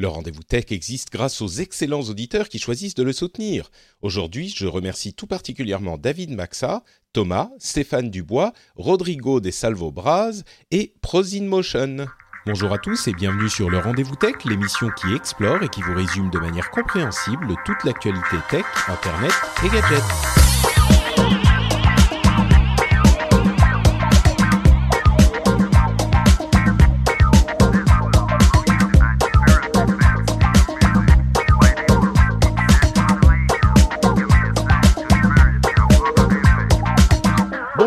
Le rendez-vous tech existe grâce aux excellents auditeurs qui choisissent de le soutenir. Aujourd'hui, je remercie tout particulièrement David Maxa, Thomas, Stéphane Dubois, Rodrigo des Salvo Braz et Prosin Motion. Bonjour à tous et bienvenue sur le Rendez-vous Tech, l'émission qui explore et qui vous résume de manière compréhensible toute l'actualité tech, internet et gadgets.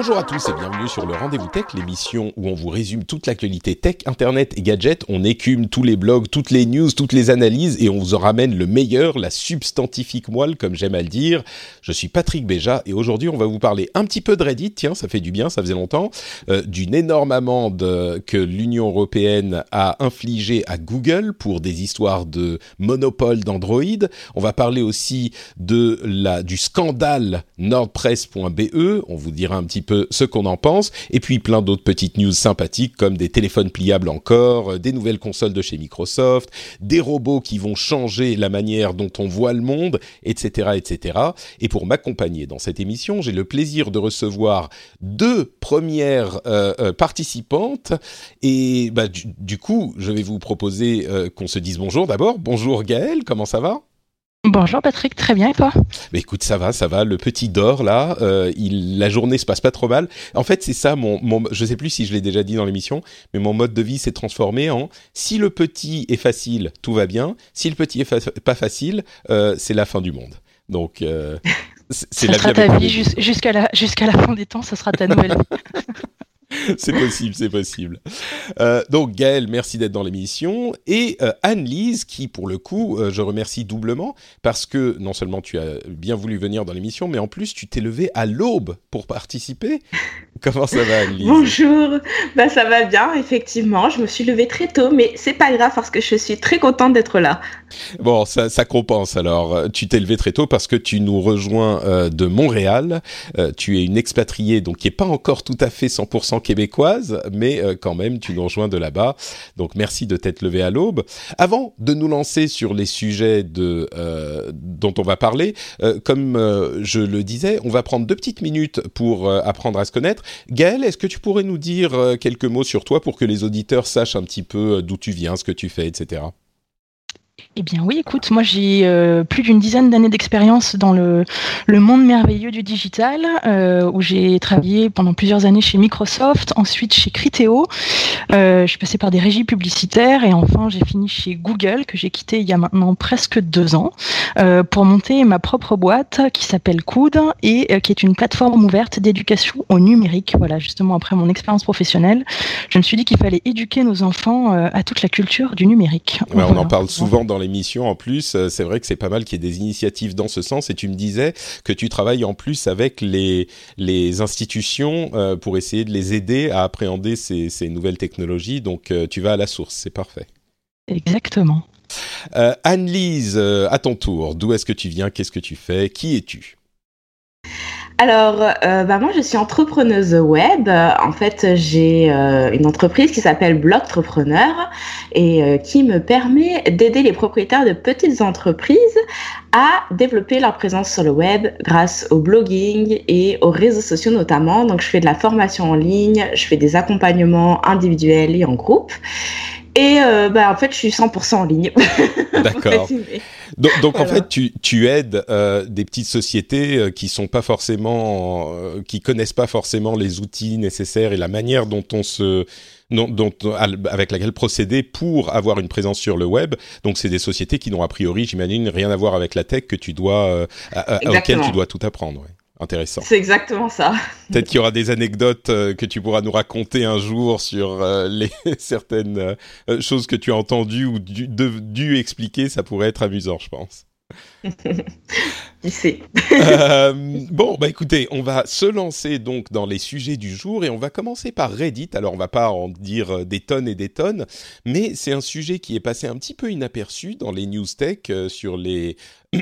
Bonjour à tous et bienvenue sur le Rendez-vous Tech, l'émission où on vous résume toute l'actualité tech, internet et gadgets. On écume tous les blogs, toutes les news, toutes les analyses et on vous en ramène le meilleur, la substantifique moelle comme j'aime à le dire. Je suis Patrick Béja et aujourd'hui on va vous parler un petit peu de Reddit, tiens ça fait du bien, ça faisait longtemps, euh, d'une énorme amende que l'Union Européenne a infligée à Google pour des histoires de monopole d'Android. On va parler aussi de la, du scandale nordpress.be, on vous dira un petit peu ce qu'on en pense, et puis plein d'autres petites news sympathiques comme des téléphones pliables encore, euh, des nouvelles consoles de chez Microsoft, des robots qui vont changer la manière dont on voit le monde, etc., etc. Et pour m'accompagner dans cette émission, j'ai le plaisir de recevoir deux premières euh, euh, participantes, et bah, du, coup, je vais vous proposer qu'on se dise bonjour d'abord. Bonjour Gaël, comment ça va? Bonjour Patrick, très bien et toi? Bah Écoute, ça va, ça va. Le petit dort là, euh, il, la journée se passe pas trop mal. En fait, c'est ça mon, mon, je sais plus si je l'ai déjà dit dans l'émission, mais mon mode de vie s'est transformé en si le petit est facile, tout va bien. Si le petit est fa pas facile, euh, c'est la fin du monde. Donc euh, c'est la sera ta vie jusqu'à la jusqu'à la fin des temps, ça sera ta nouvelle vie. c'est possible, c'est possible. Euh, donc Gaël, merci d'être dans l'émission. Et euh, Anne-Lise, qui pour le coup, euh, je remercie doublement, parce que non seulement tu as bien voulu venir dans l'émission, mais en plus tu t'es levé à l'aube pour participer. Comment ça va Anne-Lise? Bonjour, bah, ça va bien, effectivement. Je me suis levée très tôt, mais c'est pas grave parce que je suis très contente d'être là. Bon, ça, ça compense alors. Tu t'es levé très tôt parce que tu nous rejoins de Montréal. Tu es une expatriée, donc qui n'est pas encore tout à fait 100% québécoise, mais euh, quand même, tu nous rejoins de là-bas. Donc merci de t'être levé à l'aube. Avant de nous lancer sur les sujets de, euh, dont on va parler, euh, comme je le disais, on va prendre deux petites minutes pour apprendre à se connaître. Gaël, est-ce que tu pourrais nous dire quelques mots sur toi pour que les auditeurs sachent un petit peu d'où tu viens, ce que tu fais, etc. Eh bien oui, écoute, moi j'ai euh, plus d'une dizaine d'années d'expérience dans le, le, monde merveilleux du digital, euh, où j'ai travaillé pendant plusieurs années chez Microsoft, ensuite chez Criteo, euh, je suis passée par des régies publicitaires et enfin j'ai fini chez Google, que j'ai quitté il y a maintenant presque deux ans, euh, pour monter ma propre boîte qui s'appelle Coude et qui est une plateforme ouverte d'éducation au numérique. Voilà, justement après mon expérience professionnelle, je me suis dit qu'il fallait éduquer nos enfants à toute la culture du numérique. Ouais, voilà. On en parle souvent dans l'émission en plus. Euh, c'est vrai que c'est pas mal qu'il y ait des initiatives dans ce sens. Et tu me disais que tu travailles en plus avec les, les institutions euh, pour essayer de les aider à appréhender ces, ces nouvelles technologies. Donc euh, tu vas à la source, c'est parfait. Exactement. Euh, Anne-Lise, à ton tour, d'où est-ce que tu viens? Qu'est-ce que tu fais? Qui es-tu? Alors, euh, bah moi, je suis entrepreneuse web. En fait, j'ai euh, une entreprise qui s'appelle Blogtrepreneur et euh, qui me permet d'aider les propriétaires de petites entreprises à développer leur présence sur le web grâce au blogging et aux réseaux sociaux notamment. Donc, je fais de la formation en ligne, je fais des accompagnements individuels et en groupe. Et euh, bah, en fait, je suis 100% en ligne. D'accord. donc, donc voilà. en fait, tu, tu aides euh, des petites sociétés euh, qui sont pas forcément, euh, qui connaissent pas forcément les outils nécessaires et la manière dont on se dont, dont, avec laquelle procéder pour avoir une présence sur le web. Donc, c'est des sociétés qui n'ont a priori, j'imagine, rien à voir avec la tech que tu dois, euh, à, auquel tu dois tout apprendre. Ouais. Intéressant. C'est exactement ça. Peut-être qu'il y aura des anecdotes que tu pourras nous raconter un jour sur les certaines choses que tu as entendues ou dû, dû expliquer. Ça pourrait être amusant, je pense. euh, bon, bah écoutez, on va se lancer donc dans les sujets du jour et on va commencer par Reddit. Alors, on va pas en dire euh, des tonnes et des tonnes, mais c'est un sujet qui est passé un petit peu inaperçu dans les news tech euh, sur les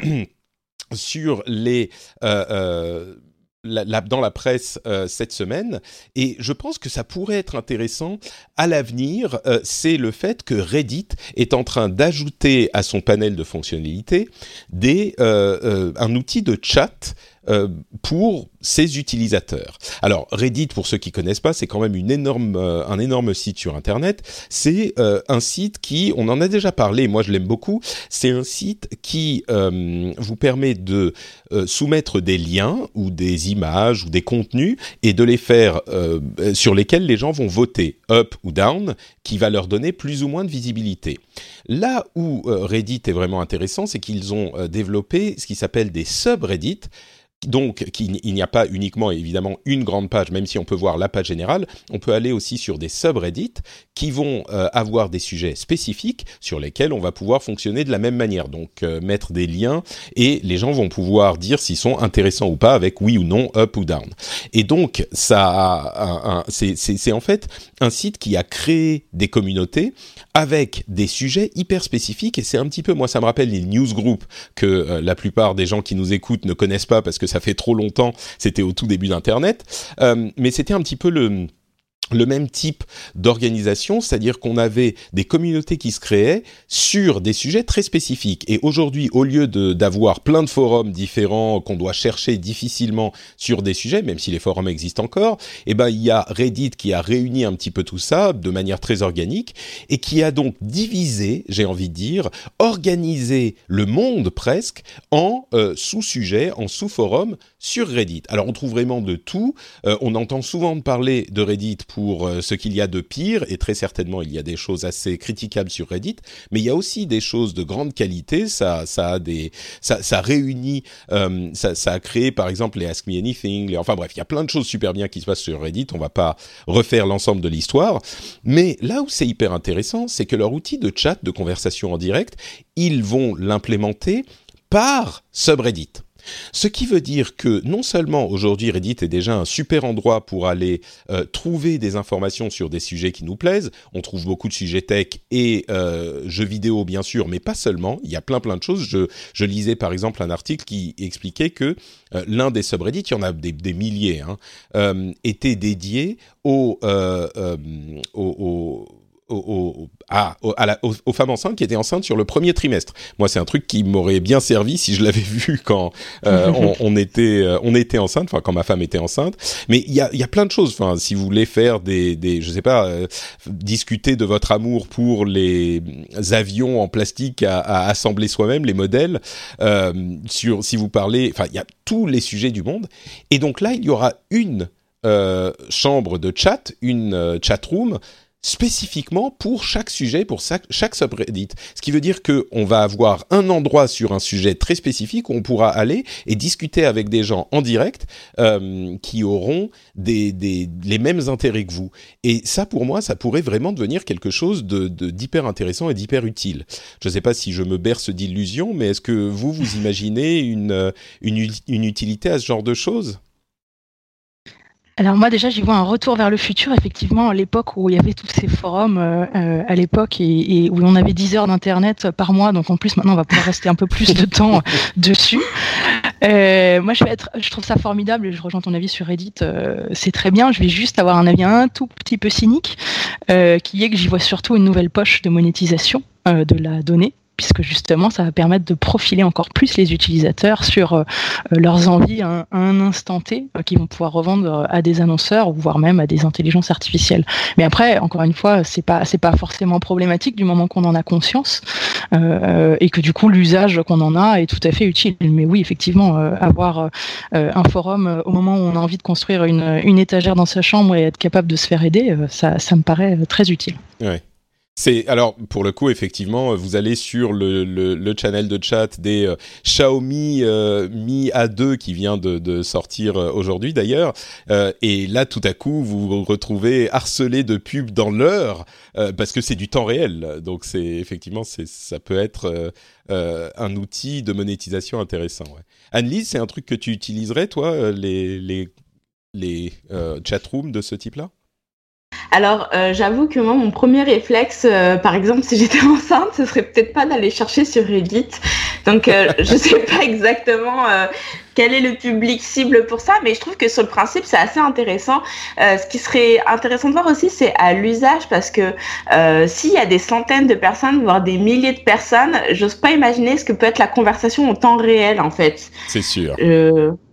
sur les euh, euh dans la presse euh, cette semaine. Et je pense que ça pourrait être intéressant à l'avenir c'est le fait que Reddit est en train d'ajouter à son panel de fonctionnalités des un outil de chat pour ses utilisateurs. Alors Reddit, pour ceux qui connaissent pas, c'est quand même une énorme, euh, un énorme site sur Internet. C'est euh, un site qui, on en a déjà parlé, moi je l'aime beaucoup. C'est un site qui vous permet de soumettre des liens ou des images ou des contenus et de les faire sur lesquels les gens vont voter up ou down, qui va leur donner plus ou moins de visibilité. Là où Reddit est vraiment intéressant, c'est qu'ils ont développé ce qui s'appelle des subreddits donc, il n'y a pas uniquement évidemment une grande page, même si on peut voir la page générale, on peut aller aussi sur des subreddits qui vont euh, avoir des sujets spécifiques sur lesquels on va pouvoir fonctionner de la même manière. Donc, euh, mettre des liens et les gens vont pouvoir dire s'ils sont intéressants ou pas avec oui ou non, up ou down. Et donc, ça, c'est en fait un site qui a créé des communautés avec des sujets hyper spécifiques et c'est un petit peu, moi, ça me rappelle les newsgroups que euh, la plupart des gens qui nous écoutent ne connaissent pas parce que ça fait trop longtemps, c'était au tout début d'Internet, euh, mais c'était un petit peu le le même type d'organisation, c'est-à-dire qu'on avait des communautés qui se créaient sur des sujets très spécifiques. Et aujourd'hui, au lieu d'avoir plein de forums différents qu'on doit chercher difficilement sur des sujets, même si les forums existent encore, eh ben il y a Reddit qui a réuni un petit peu tout ça de manière très organique et qui a donc divisé, j'ai envie de dire, organisé le monde presque en euh, sous-sujets, en sous-forums sur Reddit. Alors on trouve vraiment de tout. Euh, on entend souvent parler de Reddit pour euh, ce qu'il y a de pire, et très certainement il y a des choses assez critiquables sur Reddit, mais il y a aussi des choses de grande qualité. Ça, ça a des, ça, ça réunit, euh, ça, ça, a créé par exemple les Ask Me Anything. Les, enfin bref, il y a plein de choses super bien qui se passent sur Reddit. On va pas refaire l'ensemble de l'histoire, mais là où c'est hyper intéressant, c'est que leur outil de chat, de conversation en direct, ils vont l'implémenter par subreddit. Ce qui veut dire que non seulement aujourd'hui Reddit est déjà un super endroit pour aller euh, trouver des informations sur des sujets qui nous plaisent, on trouve beaucoup de sujets tech et euh, jeux vidéo bien sûr, mais pas seulement, il y a plein plein de choses. Je, lisais par exemple un article qui expliquait que euh, l'un des subreddits, il y en a des, milliers, hein, était dédié aux, à, aux, femmes enceintes qui étaient enceintes sur le premier trimestre. Moi, c'est un truc qui m'aurait bien servi si je l'avais vu quand euh, on, était euh, on était enceinte, enfin quand ma femme était enceinte. Mais il y a, y a plein de choses. Enfin, si vous voulez faire des, des je sais pas, euh, discuter de votre amour pour les avions en plastique à, à assembler soi-même, les modèles, sur si vous parlez, enfin, il y a tous les sujets du monde. Et donc là, il y aura une chambre de chat, une chat room spécifiquement pour chaque sujet, pour chaque subreddit. Ce qui veut dire qu'on va avoir un endroit sur un sujet très spécifique où on pourra aller et discuter avec des gens en direct euh, qui auront des, des, les mêmes intérêts que vous. Et ça, pour moi, ça pourrait vraiment devenir quelque chose de d'hyper intéressant et d'hyper utile. Je ne sais pas si je me berce d'illusions, mais est-ce que vous, vous imaginez une, une, une utilité à ce genre de choses? Alors moi déjà j'y vois un retour vers le futur, effectivement, à l'époque où il y avait tous ces forums euh, euh, à l'époque et, où on avait 10 heures d'internet par mois, donc en plus maintenant on va pouvoir rester un peu plus de temps dessus. Euh, moi je vais être, je trouve ça formidable et je rejoins ton avis sur Reddit, c'est très bien. Je vais juste avoir un avis un tout petit peu cynique, qui est que j'y vois surtout une nouvelle poche de monétisation de la donnée puisque justement ça va permettre de profiler encore plus les utilisateurs sur euh, leurs envies à un, instant T euh, qu'ils vont pouvoir revendre à des annonceurs voire même à des intelligences artificielles. Mais après, encore une fois, c'est pas c'est pas forcément problématique du moment qu'on en a conscience euh, et que du coup l'usage qu'on en a est tout à fait utile. Mais oui, effectivement, avoir un forum au moment où on a envie de construire une, une étagère dans sa chambre et être capable de se faire aider, ça, me paraît très utile. C'est alors pour le coup effectivement, vous allez sur le, le, le channel de chat des euh, Xiaomi euh, Mi A2 qui vient de, de sortir euh, aujourd'hui d'ailleurs, euh, et là tout à coup vous vous retrouvez harcelé de pubs dans l'heure parce que c'est du temps réel. Donc c'est effectivement c'est ça peut être un outil de monétisation intéressant. Ouais. Anne-Lise, c'est un truc que tu utiliserais toi les les les chatrooms de ce type-là? Alors, euh, j'avoue que moi, mon premier réflexe, euh, par exemple, si j'étais enceinte, ce serait peut-être pas d'aller chercher sur Reddit. Donc, euh, je sais pas exactement euh, quel est le public cible pour ça, mais je trouve que sur le principe, c'est assez intéressant. Euh, ce qui serait intéressant de voir aussi, c'est à l'usage, parce que s'il y a des centaines de personnes, voire des milliers de personnes, j'ose pas imaginer ce que peut être la conversation en temps réel, en fait. C'est sûr.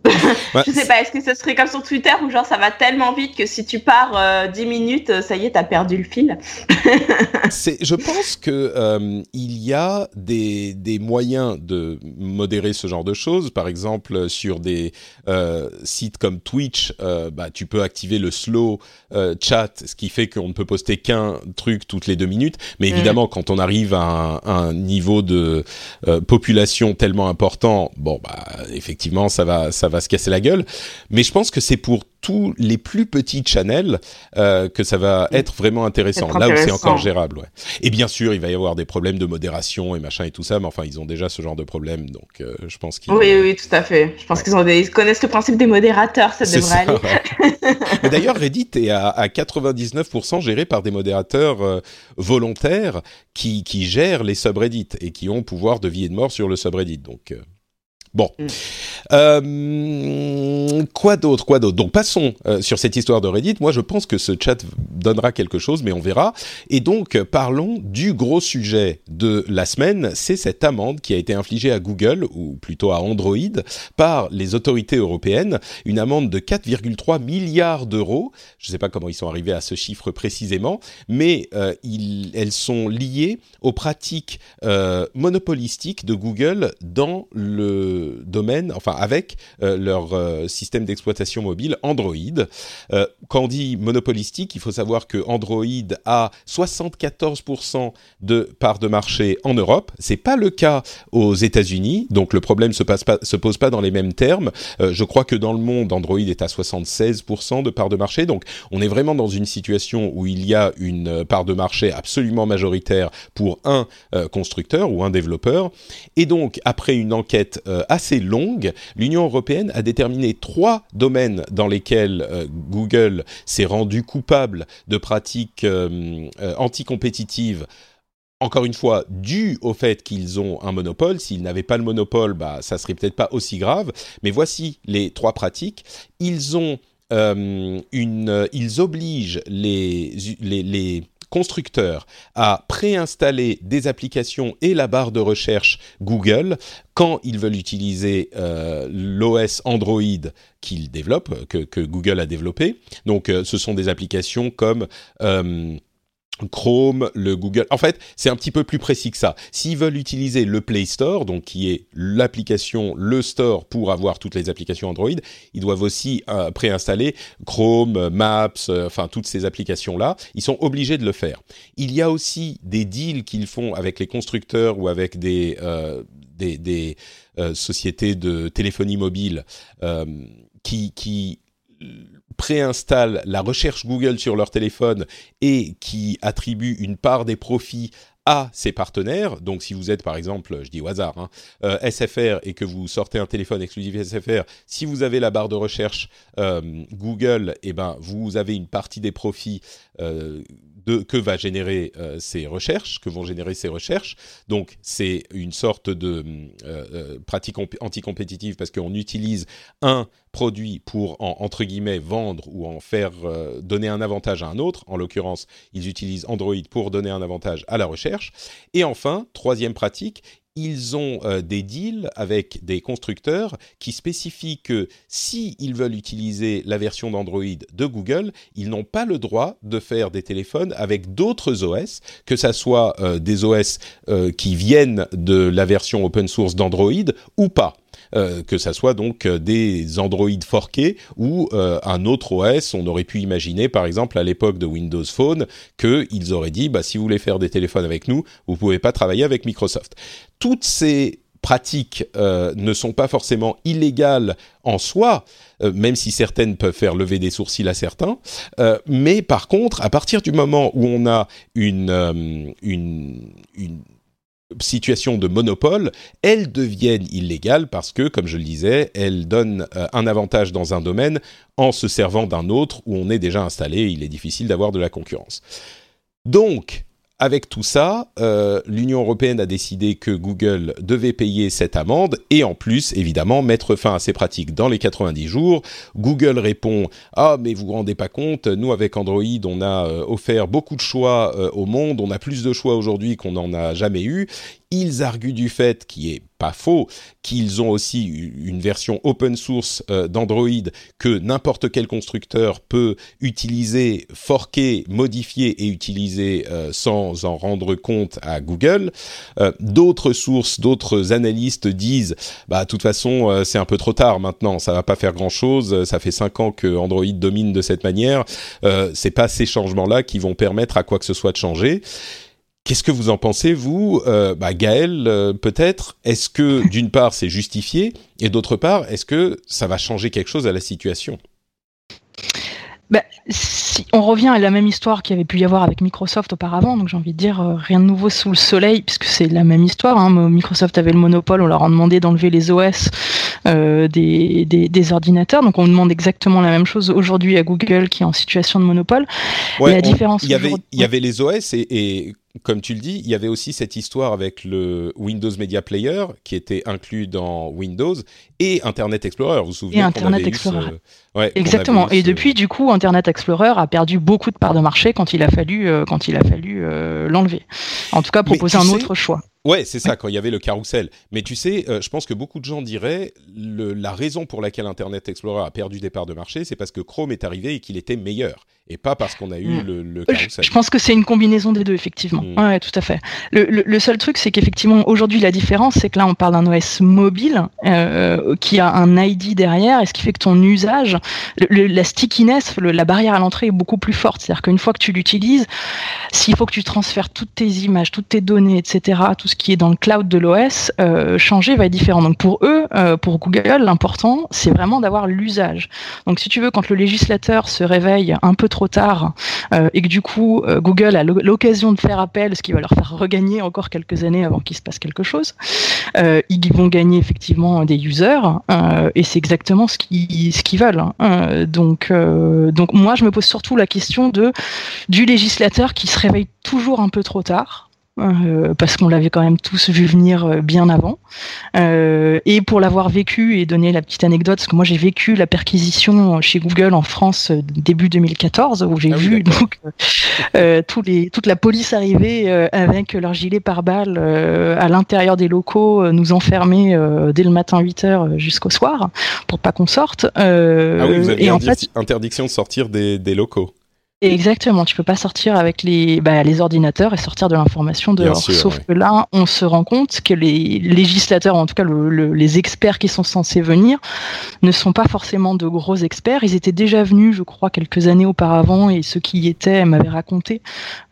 je sais pas, est-ce que ce serait comme sur Twitter où genre ça va tellement vite que si tu pars euh, 10 minutes, ça y est, t'as perdu le fil? Je pense que euh, il y a des, des, moyens de modérer ce genre de choses. Par exemple, sur des euh, sites comme Twitch, euh, bah, tu peux activer le slow euh, chat, ce qui fait qu'on ne peut poster qu'un truc toutes les deux minutes. Mais mm. évidemment, mmh. quand on arrive à un, un niveau de population tellement important, bon, bah, effectivement, ça va, ça va se casser la gueule. Mais je pense que c'est pour tous les plus petits channels euh, que ça va être vraiment intéressant. Là où c'est encore gérable, ouais. Et bien sûr, il va y avoir des problèmes de modération et machin et tout ça, mais enfin, ils ont déjà ce genre de problème, donc euh, je pense qu'ils. Oui, oui, tout à fait. Je pense ouais. qu'ils ont des... ils connaissent le principe des modérateurs, ça devrait ça, aller. Ouais. D'ailleurs, Reddit est à, à 99% géré par des modérateurs euh, volontaires qui, qui gèrent les subreddits et qui ont pouvoir de vie et de mort sur le subreddit. Donc. Bon. Mm. Euh, quoi d'autre Quoi d'autre? Donc passons euh, sur cette histoire de Reddit. Moi, je pense que ce chat donnera quelque chose, mais on verra. Et donc, parlons du gros sujet de la semaine. C'est cette amende qui a été infligée à Google, ou plutôt à Android, par les autorités européennes. Une amende de 4,3 milliards d'euros. Je ne sais pas comment ils sont arrivés à ce chiffre précisément, mais euh, ils, elles sont liées aux pratiques monopolistiques de Google dans le domaine, enfin avec euh, leur euh, système d'exploitation mobile Android. Euh, quand on dit monopolistique, il faut savoir que Android a 74% de part de marché en Europe. C'est pas le cas aux États-Unis, donc le problème se, pas, se pose pas dans les mêmes termes. Je crois que dans le monde, Android est à 76% de part de marché, donc on est vraiment dans une situation où il y a une part de marché absolument majoritaire pour un constructeur ou un développeur. Et donc après une enquête euh, assez longue, l'Union européenne a déterminé trois domaines dans lesquels euh, Google s'est rendu coupable de pratiques euh, euh, anticompétitives encore une fois, dû au fait qu'ils ont un monopole. S'ils n'avaient pas le monopole, bah, ça serait peut-être pas aussi grave. Mais voici les trois pratiques. Ils ont euh, une, ils obligent les, les, les constructeurs à préinstaller des applications et la barre de recherche Google quand ils veulent utiliser euh, l'OS Android qu'ils développent, que, Google a développé. Donc, euh, ce sont des applications comme euh, Chrome, le Google. En fait, c'est un petit peu plus précis que ça. S'ils veulent utiliser le Play Store, donc qui est l'application, le store pour avoir toutes les applications Android, ils doivent aussi euh, préinstaller Chrome, Maps, euh, enfin toutes ces applications-là. Ils sont obligés de le faire. Il y a aussi des deals qu'ils font avec les constructeurs ou avec des euh, des, des euh, sociétés de téléphonie mobile euh, qui qui préinstallent la recherche Google sur leur téléphone et qui attribuent une part des profits à ses partenaires. Donc, si vous êtes, par exemple, je dis au hasard, hein, euh, SFR et que vous sortez un téléphone exclusif SFR, si vous avez la barre de recherche euh, Google, eh ben, vous avez une partie des profits de, que va générer euh, ces recherches, que vont générer ces recherches. Donc c'est une sorte de euh, euh pratique anticompétitive parce qu'on utilise un produit pour en, entre guillemets vendre ou en faire euh, donner un avantage à un autre. En l'occurrence, ils utilisent Android pour donner un avantage à la recherche. Et enfin, troisième pratique, ils ont euh, des deals avec des constructeurs qui spécifient que s'ils si veulent utiliser la version d'Android de Google, ils n'ont pas le droit de faire des téléphones avec d'autres OS, que ça soit euh, des OS euh, qui viennent de la version open source d'Android ou pas. Que ça soit donc des Android forkés ou un autre OS. On aurait pu imaginer, par exemple, à l'époque de Windows Phone, qu'ils auraient dit, bah, si vous voulez faire des téléphones avec nous, vous pouvez pas travailler avec Microsoft. Toutes ces pratiques euh, ne sont pas forcément illégales en soi, euh, même si certaines peuvent faire lever des sourcils à certains. Euh, mais par contre, à partir du moment où on a une, une situation de monopole, elles deviennent illégales parce que, comme je le disais, elles donnent un avantage dans un domaine en se servant d'un autre où on est déjà installé. Il est difficile d'avoir de la concurrence. Donc, avec tout ça, euh, l'Union européenne a décidé que Google devait payer cette amende et en plus, évidemment, mettre fin à ces pratiques dans les 90 jours. Google répond Ah, mais vous vous rendez pas compte, nous avec Android, on a euh, offert beaucoup de choix euh, au monde, on a plus de choix aujourd'hui qu'on n'en a jamais eu. Ils arguent du fait, qui est pas faux, qu'ils ont aussi une version open source euh, d'Android que n'importe quel constructeur peut utiliser, forquer, modifier et utiliser euh, sans en rendre compte à Google. Euh, d'autres sources, d'autres analystes disent, bah de toute façon c'est un peu trop tard maintenant, ça va pas faire grand chose, ça fait cinq ans que Android domine de cette manière, c'est pas ces changements-là qui vont permettre à quoi que ce soit de changer. Qu'est-ce que vous en pensez, vous? Euh, bah, Gaël, euh, peut-être Est-ce que, d'une part, c'est justifié? Et d'autre part, est-ce que ça va changer quelque chose à la situation? Bah, si on revient à la même histoire qu'il y avait pu y avoir avec Microsoft auparavant, donc j'ai envie de dire euh, rien de nouveau sous le soleil, puisque c'est la même histoire. Hein. Microsoft avait le monopole, on leur a demandé d'enlever les OS euh, des, des, ordinateurs, donc on demande exactement la même chose aujourd'hui à Google qui est en situation de monopole. la différence, il y avait, il y avait les OS et, et comme tu le dis, il y avait aussi cette histoire avec le Windows Media Player qui était inclus dans Windows et Internet Explorer. Vous vous souvenez Et Internet Explorer. Exactement. Et depuis, du coup, Internet Explorer a perdu beaucoup de parts de marché quand il a fallu, euh, quand il a fallu euh, l'enlever. En tout cas, proposer un autre choix. Ouais, c'est ça, quand il y avait le carrousel. Mais tu sais, euh, je pense que beaucoup de gens diraient le, la raison pour laquelle Internet Explorer a perdu des parts de marché, c'est parce que Chrome est arrivé et qu'il était meilleur et pas parce qu'on a eu mm. le, le Je, pense que c'est une combinaison des deux, effectivement. Mm. Ouais, tout à fait. Le, le, seul truc, c'est qu'effectivement, aujourd'hui, la différence, c'est que là, on parle d'un OS mobile euh, qui a un ID derrière, et ce qui fait que ton usage, la stickiness, la barrière à l'entrée est beaucoup plus forte. C'est-à-dire qu'une fois que tu l'utilises, s'il faut que tu transfères toutes tes images, toutes tes données, etc., tout ce qui est dans le cloud de l'OS, euh, changer va être différent. Donc pour eux, euh, pour Google, l'important, c'est vraiment d'avoir l'usage. Donc si tu veux, quand le législateur se réveille un peu trop tard euh, et que du coup Google a l'occasion de faire appel, ce qui va leur faire regagner encore quelques années avant qu'il se passe quelque chose, ils vont gagner effectivement des users et c'est exactement ce qu'ils ce qu'ils veulent. Hein. donc donc moi je me pose surtout la question de du législateur qui se réveille toujours un peu trop tard. Euh, parce qu'on l'avait quand même tous vu venir euh, bien avant. Euh, et pour l'avoir vécu et donner la petite anecdote, parce que moi j'ai vécu la perquisition chez Google en France début 2014, où j'ai ah vu donc tous les, toute la police arriver avec leur gilet pare-balles à l'intérieur des locaux, nous enfermer dès le matin 8 h jusqu'au soir pour pas qu'on sorte. ah oui, vous avez interdiction de sortir des, des locaux. Exactement, tu peux pas sortir avec les, bah, les ordinateurs et sortir de l'information dehors. Sauf que là, on se rend compte que les législateurs, en tout cas les experts qui sont censés venir, ne sont pas forcément de gros experts. Ils étaient déjà venus, je crois, quelques années auparavant, et ceux qui y étaient m'avaient raconté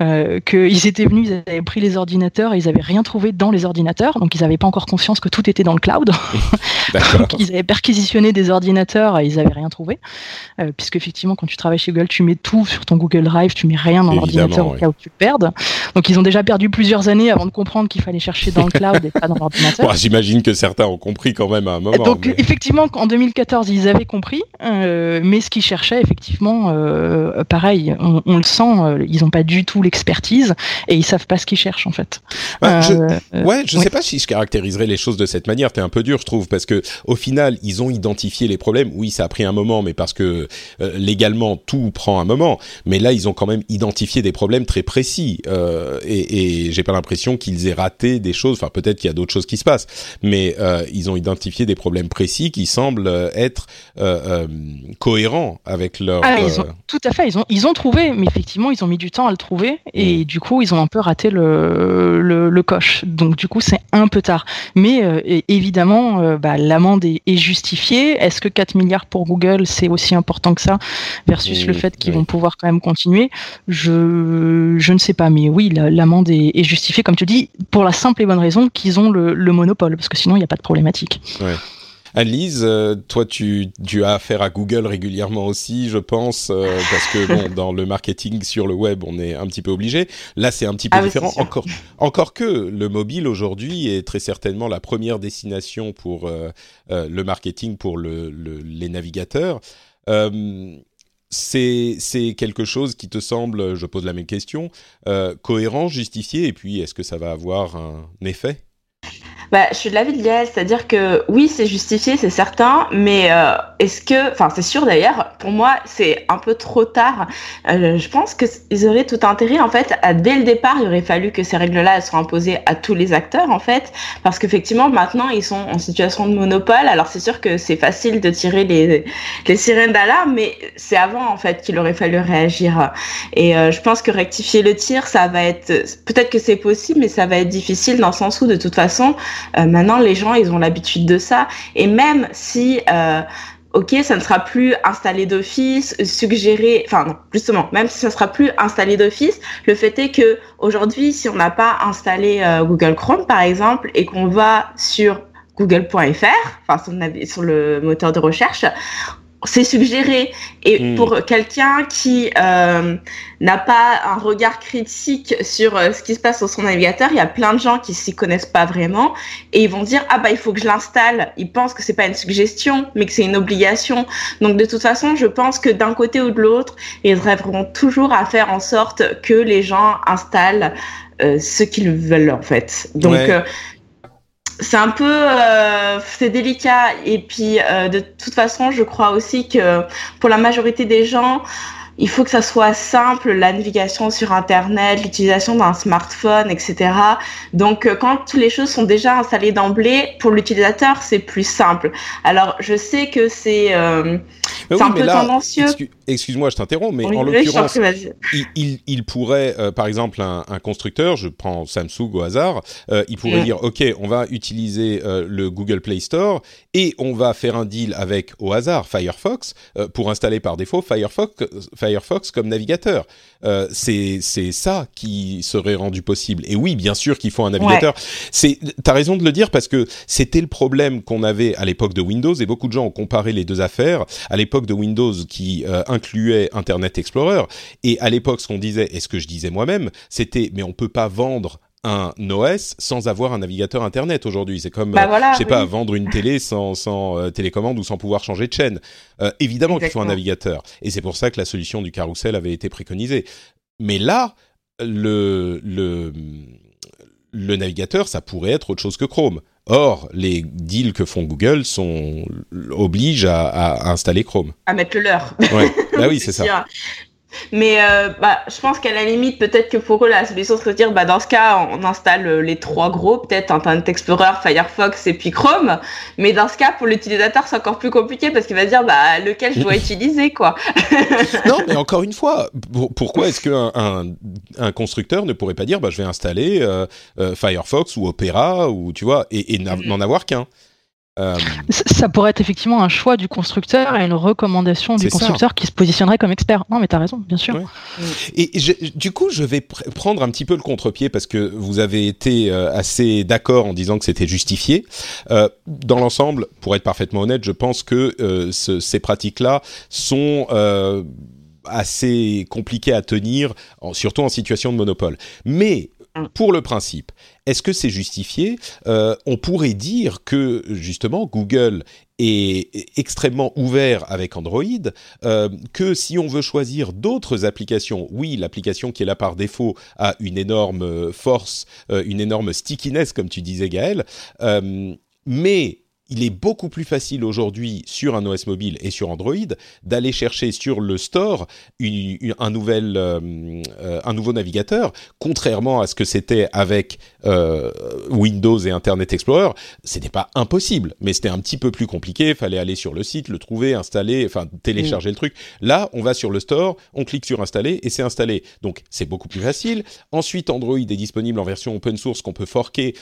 euh, qu'ils étaient venus, ils avaient pris les ordinateurs et ils avaient rien trouvé dans les ordinateurs, donc ils n'avaient pas encore conscience que tout était dans le cloud. donc ils avaient perquisitionné des ordinateurs et ils n'avaient rien trouvé, euh, puisque effectivement, quand tu travailles chez Google, tu mets tout sur ton Google Drive, tu mets rien dans l'ordinateur au cas où tu le perdes. Donc ils ont déjà perdu plusieurs années avant de comprendre qu'il fallait chercher dans le cloud et pas dans l'ordinateur. J'imagine que certains ont compris quand même à un moment. Donc effectivement, en 2014, ils avaient compris, euh, mais ce qu'ils cherchaient, effectivement, euh, pareil, on, le sent, euh, ils n'ont pas du tout l'expertise et ils savent pas ce qu'ils cherchent en fait. Bah, je, ouais, je sais pas si je caractériserais les choses de cette manière. T'es un peu dur, je trouve, parce que au final, ils ont identifié les problèmes. Oui, ça a pris un moment, mais parce que légalement tout prend un moment mais là ils ont quand même identifié des problèmes très précis euh, et, et j'ai pas l'impression qu'ils aient raté des choses. Enfin peut-être qu'il y a d'autres choses qui se passent, mais euh, ils ont identifié des problèmes précis qui semblent être euh, cohérents avec leur. Ah, tout à fait, ils ont ils ont trouvé, mais effectivement ils ont mis du temps à le trouver et mm. du coup ils ont un peu raté le le, le coche. Donc du coup c'est un peu tard, mais évidemment bah, l'amende est, est justifiée. Est-ce que 4 milliards pour Google c'est aussi important que ça versus le fait qu'ils vont pouvoir quand même continuer, je, je ne sais pas. Mais oui, l'amende est, est, justifiée, comme tu dis, pour la simple et bonne raison qu'ils ont le, le, monopole, parce que sinon, il n'y a pas de problématique. Ouais. Annelise, euh, toi, tu, tu, as affaire à Google régulièrement aussi, je pense, euh, parce que bon, dans le marketing sur le web, on est un petit peu obligé. Là, c'est un petit peu ah différent. Encore, encore que le mobile aujourd'hui est très certainement la première destination pour euh, le marketing pour le, le, les navigateurs. C'est quelque chose qui te semble, je pose la même question, cohérent, justifié, et puis est-ce que ça va avoir un effet? Bah, je suis de l'avis de Liel, c'est-à-dire que oui, c'est justifié, c'est certain, mais euh, est-ce que, enfin, c'est sûr d'ailleurs, pour moi, c'est un peu trop tard. Euh, je pense qu'ils auraient tout intérêt, en fait, à, dès le départ, il aurait fallu que ces règles-là soient imposées à tous les acteurs, en fait, parce qu'effectivement, maintenant, ils sont en situation de monopole. Alors, c'est sûr que c'est facile de tirer les, les sirènes d'alarme, mais c'est avant, en fait, qu'il aurait fallu réagir. Et euh, je pense que rectifier le tir, ça va être, peut-être que c'est possible, mais ça va être difficile dans le sens où, de toute façon, euh, maintenant, les gens, ils ont l'habitude de ça. Et même si euh, ok, ça ne sera plus installé d'office, suggéré, enfin non, justement, même si ça ne sera plus installé d'office, le fait est que aujourd'hui, si on n'a pas installé euh, Google Chrome par exemple et qu'on va sur google.fr, enfin sur, le moteur de recherche, c'est suggéré. Et hmm. pour quelqu'un qui euh, n'a pas un regard critique sur euh, ce qui se passe sur son navigateur, il y a plein de gens qui s'y connaissent pas vraiment et ils vont dire ah bah il faut que je l'installe. Ils pensent que c'est pas une suggestion, mais que c'est une obligation. Donc de toute façon, je pense que d'un côté ou de l'autre, ils rêveront toujours à faire en sorte que les gens installent euh, ce qu'ils veulent en fait. Donc euh, c'est un peu euh, c'est délicat. Et puis euh, de toute façon je crois aussi que pour la majorité des gens il faut que ça soit simple, la navigation sur Internet, l'utilisation d'un smartphone, etc. Donc, euh, quand toutes les choses sont déjà installées d'emblée, pour l'utilisateur, c'est plus simple. Alors, je sais que c'est euh, un peu tendancieux. Excuse-moi, je t'interromps, mais en l'occurrence, il, il, pourrait, euh, par exemple, un, un, constructeur, je prends Samsung au hasard, euh, il pourrait dire, OK, on va utiliser le Google Play Store et on va faire un deal avec, au hasard, Firefox, pour installer par défaut Firefox Firefox comme navigateur. Euh, c'est ça qui serait rendu possible. Et oui, bien sûr qu'il faut un navigateur. C'est t'as raison de le dire parce que c'était le problème qu'on avait à l'époque de Windows et beaucoup de gens ont comparé les deux affaires. À l'époque de Windows qui euh, incluait Internet Explorer et à l'époque ce qu'on disait et ce que je disais moi-même, c'était mais on peut pas vendre un OS sans avoir un navigateur internet aujourd'hui. C'est comme, bah euh, je sais pas, vendre une télé sans, sans euh, télécommande ou sans pouvoir changer de chaîne. Euh, évidemment qu'il faut un navigateur. Et c'est pour ça que la solution du carrousel avait été préconisée. Mais là, le, le, le navigateur, ça pourrait être autre chose que Chrome. Or, les deals que font Google sont obligent à, à installer Chrome. À mettre le leur. Ouais. Bah oui, c'est ça. Mais euh, bah, je pense qu'à la limite, peut-être que pour eux, la solution serait de dire, bah, dans ce cas, on installe euh, les trois gros, peut-être Internet Explorer, Firefox et puis Chrome. Mais dans ce cas, pour l'utilisateur, c'est encore plus compliqué parce qu'il va dire, bah, lequel je dois utiliser, quoi. non, mais encore une fois, pourquoi est-ce qu'un un, un, constructeur ne pourrait pas dire, bah, je vais installer euh, Firefox ou Opera ou tu vois, et, et n'en avoir qu'un? Euh, ça pourrait être effectivement un choix du constructeur et une recommandation du constructeur qui se positionnerait comme expert. Non, mais tu as raison, bien sûr. Et du coup, je vais prendre un petit peu le contre-pied parce que vous avez été euh, assez d'accord en disant que c'était justifié. Euh, dans l'ensemble, pour être parfaitement honnête, je pense que ce, ces pratiques-là sont assez compliquées à tenir, surtout en situation de monopole. Mais. Pour le principe, est-ce que c'est justifié? Euh, On pourrait dire que justement Google est extrêmement ouvert avec Android, euh, que si on veut choisir d'autres applications, oui, l'application qui est là par défaut a une énorme force, euh, une énorme stickiness, comme tu disais Gaël, mais il est beaucoup plus facile aujourd'hui sur un OS mobile et sur Android d'aller chercher sur le store un, nouvel, euh, euh, un nouveau navigateur, contrairement à ce que c'était avec euh, Windows et Internet Explorer. C'était pas impossible, mais c'était un petit peu plus compliqué. Fallait aller sur le site, le trouver, installer, enfin télécharger le truc. Là, on va sur le store, on clique sur installer et c'est installé. Donc c'est beaucoup plus facile. Ensuite, Android est disponible en version open source qu'on peut forker,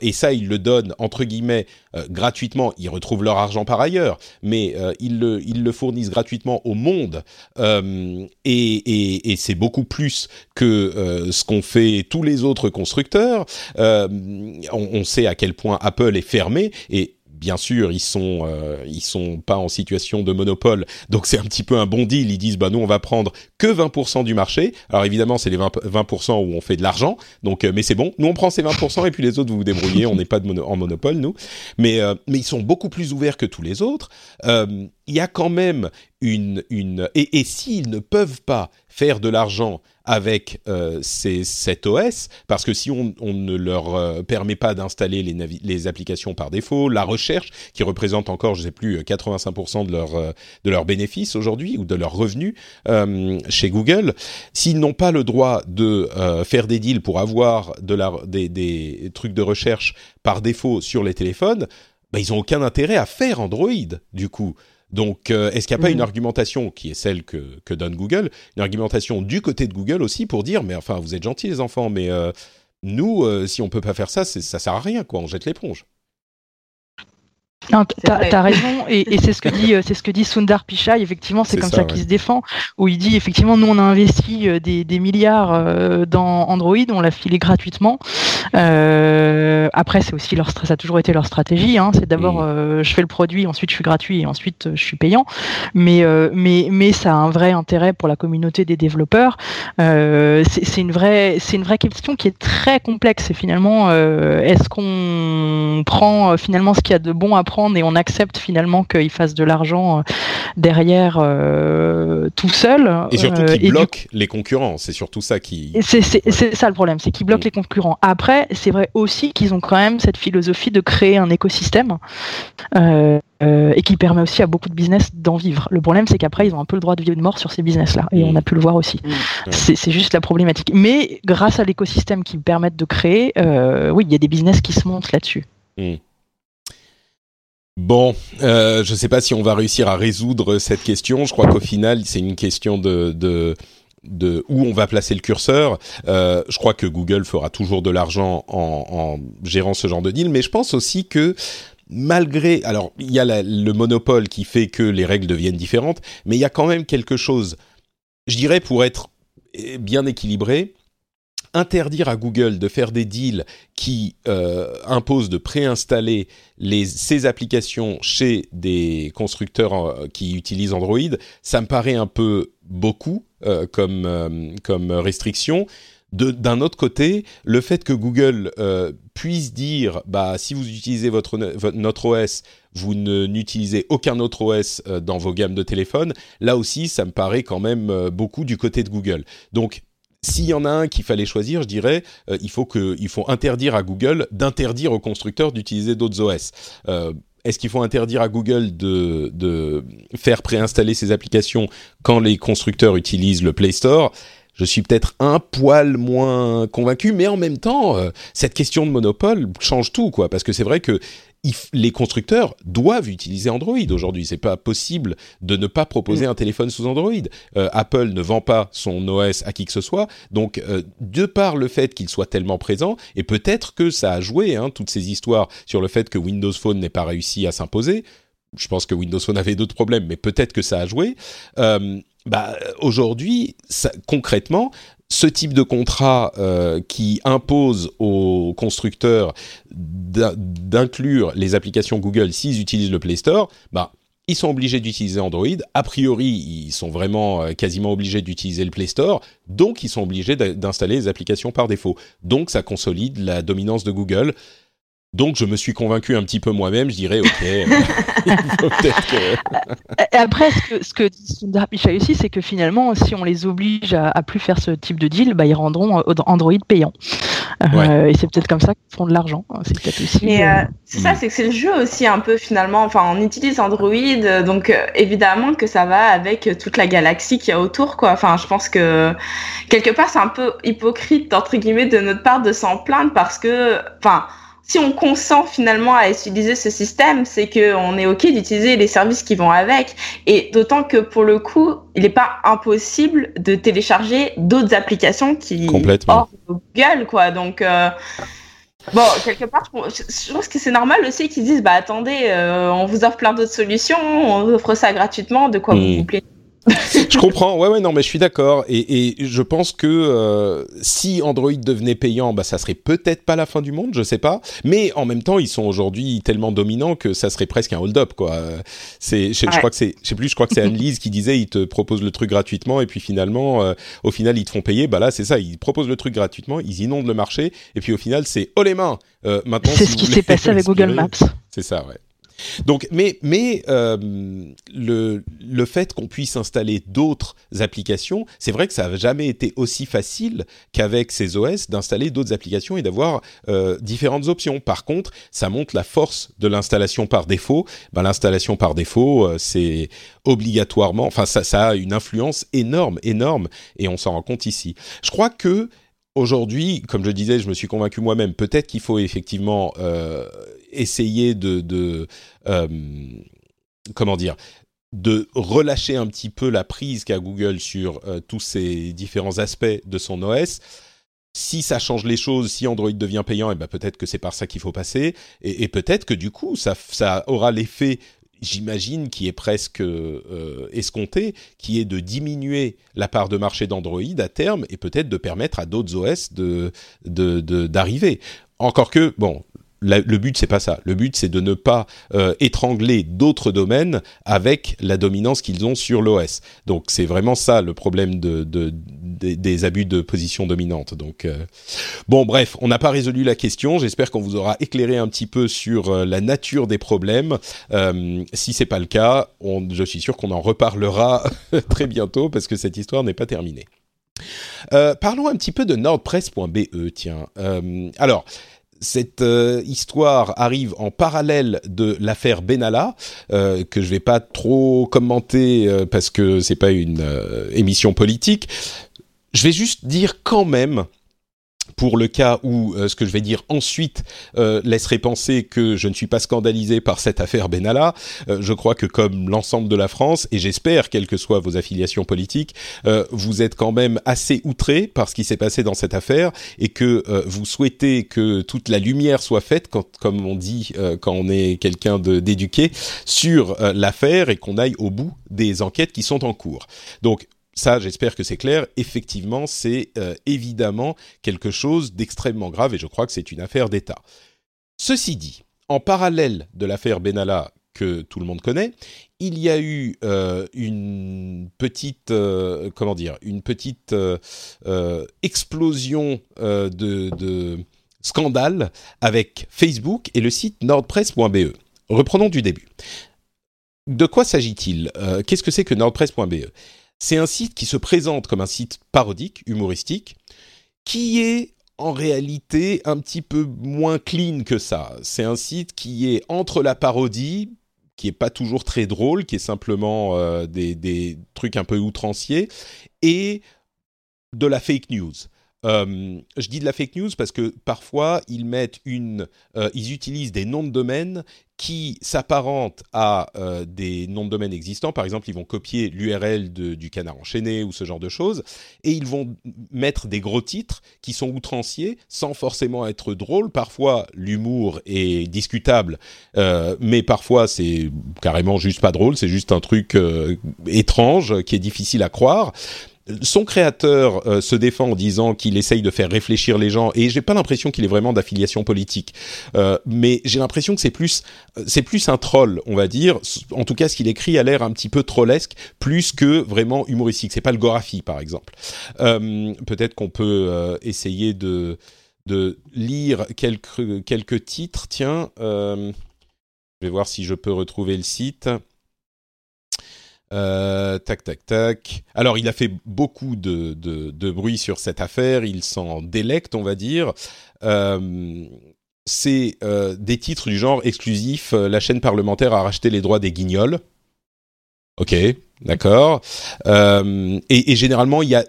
et ça, il le donne entre guillemets gratuitement ils retrouvent leur argent par ailleurs, mais euh, ils, le, ils, le, fournissent gratuitement au monde, euh, et, et, c'est beaucoup plus que euh, ce qu'ont fait tous les autres constructeurs. On, on, sait à quel point Apple est fermé, et bien sûr, ils sont euh, ils sont pas en situation de monopole, donc c'est un petit peu un bon deal. Ils disent bah nous on va prendre que 20% du marché. Alors évidemment c'est les 20%, où on fait de l'argent, donc euh, mais c'est bon. Nous on prend ces 20% et puis les autres vous vous débrouillez. On n'est pas en monopole nous, mais euh, mais ils sont beaucoup plus ouverts que tous les autres. il y a quand même une une et, et s'ils ne peuvent pas faire de l'argent avec euh, cet OS, parce que si on, ne leur euh, permet pas d'installer les, applications par défaut, la recherche, qui représente encore, je ne sais plus, 85% de, leur, euh, de leurs bénéfices aujourd'hui, ou de leurs revenus chez Google, s'ils n'ont pas le droit de faire des deals pour avoir de des, trucs de recherche par défaut sur les téléphones, bah, ils n'ont aucun intérêt à faire Android, du coup. Donc, euh, est-ce qu'il n'y a pas une argumentation qui est celle que, que, donne Google, une argumentation du côté de Google aussi pour dire, mais enfin, vous êtes gentils les enfants, mais euh, nous, euh, si on peut pas faire ça, ça sert à rien, quoi. On jette l'éponge. Non, t'as raison, et, c'est ce que dit c'est ce que dit Sundar Pichai. Effectivement, c'est comme ça, qu'il se défend, où il dit effectivement, nous on a investi des, des milliards dans Android, on l'a filé gratuitement. Euh, après, c'est aussi leur ça a toujours été leur stratégie. Hein. C'est d'abord euh, je fais le produit, ensuite je suis gratuit et ensuite euh, je suis payant. Mais euh, mais mais ça a un vrai intérêt pour la communauté des développeurs. c'est une vraie c'est une vraie question qui est très complexe. Et finalement, est-ce qu'on prend finalement ce qu'il y a de bon à prendre et on accepte finalement qu'ils fassent de l'argent derrière tout seul Et surtout qu'ils bloquent les concurrents. C'est surtout ça qui. C'est ça le problème, c'est qu'ils bloquent mm. les concurrents. Après c'est vrai aussi qu'ils ont quand même cette philosophie de créer un écosystème euh, euh, et qui permet aussi à beaucoup de business d'en vivre. Le problème, c'est qu'après, ils ont un peu le droit de vie ou de mort sur ces business-là, et on a pu le voir aussi. Mmh. C'est juste la problématique. Mais grâce à l'écosystème qu'ils permettent de créer, euh, oui, il y a des business qui se montent là-dessus. Mmh. Bon, je ne sais pas si on va réussir à résoudre cette question. Je crois qu'au final, c'est une question de, de où on va placer le curseur. Euh, je crois que Google fera toujours de l'argent en, en, gérant ce genre de deal, mais je pense aussi que malgré, alors il y a le monopole qui fait que les règles deviennent différentes, mais il y a quand même quelque chose, je dirais pour être bien équilibré, interdire à Google de faire des deals qui euh, imposent de préinstaller les, ces applications chez des constructeurs euh, qui utilisent Android, ça me paraît un peu beaucoup euh, comme, restriction. D'un autre côté, le fait que Google puisse dire, bah, si vous utilisez votre, notre OS, vous n'utilisez aucun autre OS dans vos gammes de téléphone, là aussi, ça me paraît quand même beaucoup du côté de Google. Donc, s'il y en a un qu'il fallait choisir, je dirais, il faut que, il faut interdire à Google d'interdire aux constructeurs d'utiliser d'autres OS. Est-ce qu'il faut interdire à Google de, de faire préinstaller ces applications quand les constructeurs utilisent le Play Store? Je suis peut-être un poil moins convaincu, mais en même temps, euh, cette question de monopole change tout, quoi, parce que c'est vrai que les constructeurs doivent utiliser Android aujourd'hui. C'est pas possible de ne pas proposer mm. un téléphone sous Android. Euh, Apple ne vend pas son OS à qui que ce soit, donc euh, de par le fait qu'il soit tellement présent, et peut-être que ça a joué hein, toutes ces histoires sur le fait que Windows Phone n'ait pas réussi à s'imposer. Je pense que Windows Phone avait d'autres problèmes, mais peut-être que ça a joué. Euh, bah, aujourd'hui, concrètement, ce type de contrat euh, qui impose aux constructeurs d'inclure les applications Google s'ils utilisent le Play Store, bah, ils sont obligés d'utiliser Android. A priori, ils sont vraiment euh, quasiment obligés d'utiliser le Play Store, donc ils sont obligés d'installer les applications par défaut. Donc ça consolide la dominance de Google. Donc je me suis convaincu un petit peu moi-même, je dirais ok. Après, ce que, ce que dit Sundar Pichai aussi, c'est que finalement, si on les oblige à, à, plus faire ce type de deal, bah, ils rendront euh, Android payant. Euh, et c'est peut-être comme ça qu'ils font de l'argent. C'est peut-être aussi. Mais euh, c'est ça, c'est que c'est le jeu aussi un peu finalement. Enfin, on utilise Android, donc évidemment que ça va avec toute la galaxie qu'il y a autour, quoi. Enfin, je pense que quelque part, c'est un peu hypocrite entre guillemets de notre part de s'en plaindre parce que, enfin si on consent finalement à utiliser ce système, c'est qu'on est OK d'utiliser les services qui vont avec. Et d'autant que pour le coup, il n'est pas impossible de télécharger d'autres applications qui hors Google, quoi. Donc, euh, bon, quelque part, je pense que c'est normal aussi qu'ils disent, bah attendez, euh, on vous offre plein d'autres solutions, on vous offre ça gratuitement, de quoi vous vous plaignez je comprends, ouais, ouais, non, mais je suis d'accord. Et, et, je pense que euh, si Android devenait payant, bah, ça serait peut-être pas la fin du monde, je sais pas. Mais en même temps, ils sont aujourd'hui tellement dominants que ça serait presque un hold-up, quoi. C'est, je, crois que c'est, je sais plus, je crois que c'est Anne-Lise qui disait, ils te proposent le truc gratuitement et puis finalement, euh, au final, ils te font payer. Bah là, c'est ça, ils proposent le truc gratuitement, ils inondent le marché et puis au final, c'est oh les mains. Euh, maintenant, c'est ce qui s'est passé avec Google Maps. C'est ça, ouais. Donc, mais, mais euh, le, fait qu'on puisse installer d'autres applications, c'est vrai que ça n'a jamais été aussi facile qu'avec ces OS d'installer d'autres applications et d'avoir euh, différentes options. Par contre, ça montre la force de l'installation par défaut. Ben, l'installation par défaut, euh, c'est obligatoirement, enfin ça, ça a une influence énorme, énorme, et on s'en rend compte ici. Je crois que aujourd'hui, comme je disais, je me suis convaincu moi-même, peut-être qu'il faut effectivement essayer de, de euh, comment dire, de relâcher un petit peu la prise qu'a Google sur euh, tous ces différents aspects de son OS. Si ça change les choses, si Android devient payant, et eh ben peut-être que c'est par ça qu'il faut passer, et, peut-être que du coup ça, ça aura l'effet j'imagine, qui est presque euh, escompté, qui est de diminuer la part de marché d'Android à terme et peut-être de permettre à d'autres OS de d'arriver. Encore que, bon, le but c'est pas ça. Le but c'est de ne pas euh, étrangler d'autres domaines avec la dominance qu'ils ont sur l'OS. Donc c'est vraiment ça le problème de, de, des abus de position dominante. Donc euh, bon bref, on n'a pas résolu la question. J'espère qu'on vous aura éclairé un petit peu sur euh, la nature des problèmes. si c'est pas le cas, on, je suis sûr qu'on en reparlera très bientôt parce que cette histoire n'est pas terminée. parlons un petit peu de nordpress.be, tiens. alors, cette euh, histoire arrive en parallèle de l'affaire Benalla, euh, que je vais pas trop commenter euh, parce que c'est pas une émission politique. Je vais juste dire quand même pour le cas où euh, ce que je vais dire ensuite euh, laisserait penser que je ne suis pas scandalisé par cette affaire Benalla, euh, je crois que comme l'ensemble de la France, et j'espère, quelles que soient vos affiliations politiques, vous êtes quand même assez outré par ce qui s'est passé dans cette affaire et que vous souhaitez que toute la lumière soit faite, quand, comme on dit quand on est quelqu'un d'éduqué, sur l'affaire et qu'on aille au bout des enquêtes qui sont en cours. Donc ça, j'espère que c'est clair. Effectivement, c'est euh, évidemment quelque chose d'extrêmement grave et je crois que c'est une affaire d'État. Ceci dit, en parallèle de l'affaire Benalla que tout le monde connaît, il y a eu euh, une petite, euh, comment dire, une petite explosion de, de scandale avec Facebook et le site nordpress.be. Reprenons du début. De quoi s'agit-il? Qu'est-ce que c'est que nordpress.be c'est un site qui se présente comme un site parodique, humoristique, qui est en réalité un petit peu moins clean que ça. C'est un site qui est entre la parodie, qui est pas toujours très drôle, qui est simplement euh, des, des, trucs un peu outranciers, et de la fake news. Euh, je dis de la fake news parce que parfois ils mettent une, euh, ils utilisent des noms de domaine qui s'apparentent à euh, des noms de domaine existants. Par exemple, ils vont copier l'URL du canard enchaîné ou ce genre de choses, et ils vont mettre des gros titres qui sont outranciers sans forcément être drôles. Parfois, l'humour est discutable, mais parfois c'est carrément juste pas drôle. C'est juste un truc étrange qui est difficile à croire son créateur euh, se défend en disant qu'il essaye de faire réfléchir les gens et j'ai pas l'impression qu'il est vraiment d'affiliation politique euh, mais j'ai l'impression que c'est plus euh, c'est plus un troll on va dire en tout cas ce qu'il écrit a l'air un petit peu trollesque plus que vraiment humoristique c'est pas le Gorafi par exemple peut-être qu'on peut essayer de de lire quelques, quelques titres. Tiens, je vais voir si je peux retrouver le site. Tac, tac, tac. Alors, il a fait beaucoup de, de, bruit sur cette affaire. Il s'en délecte, on va dire. c'est des titres du genre exclusif. la chaîne parlementaire a racheté les droits des guignols. Ok, d'accord. Euh, et, généralement, il y a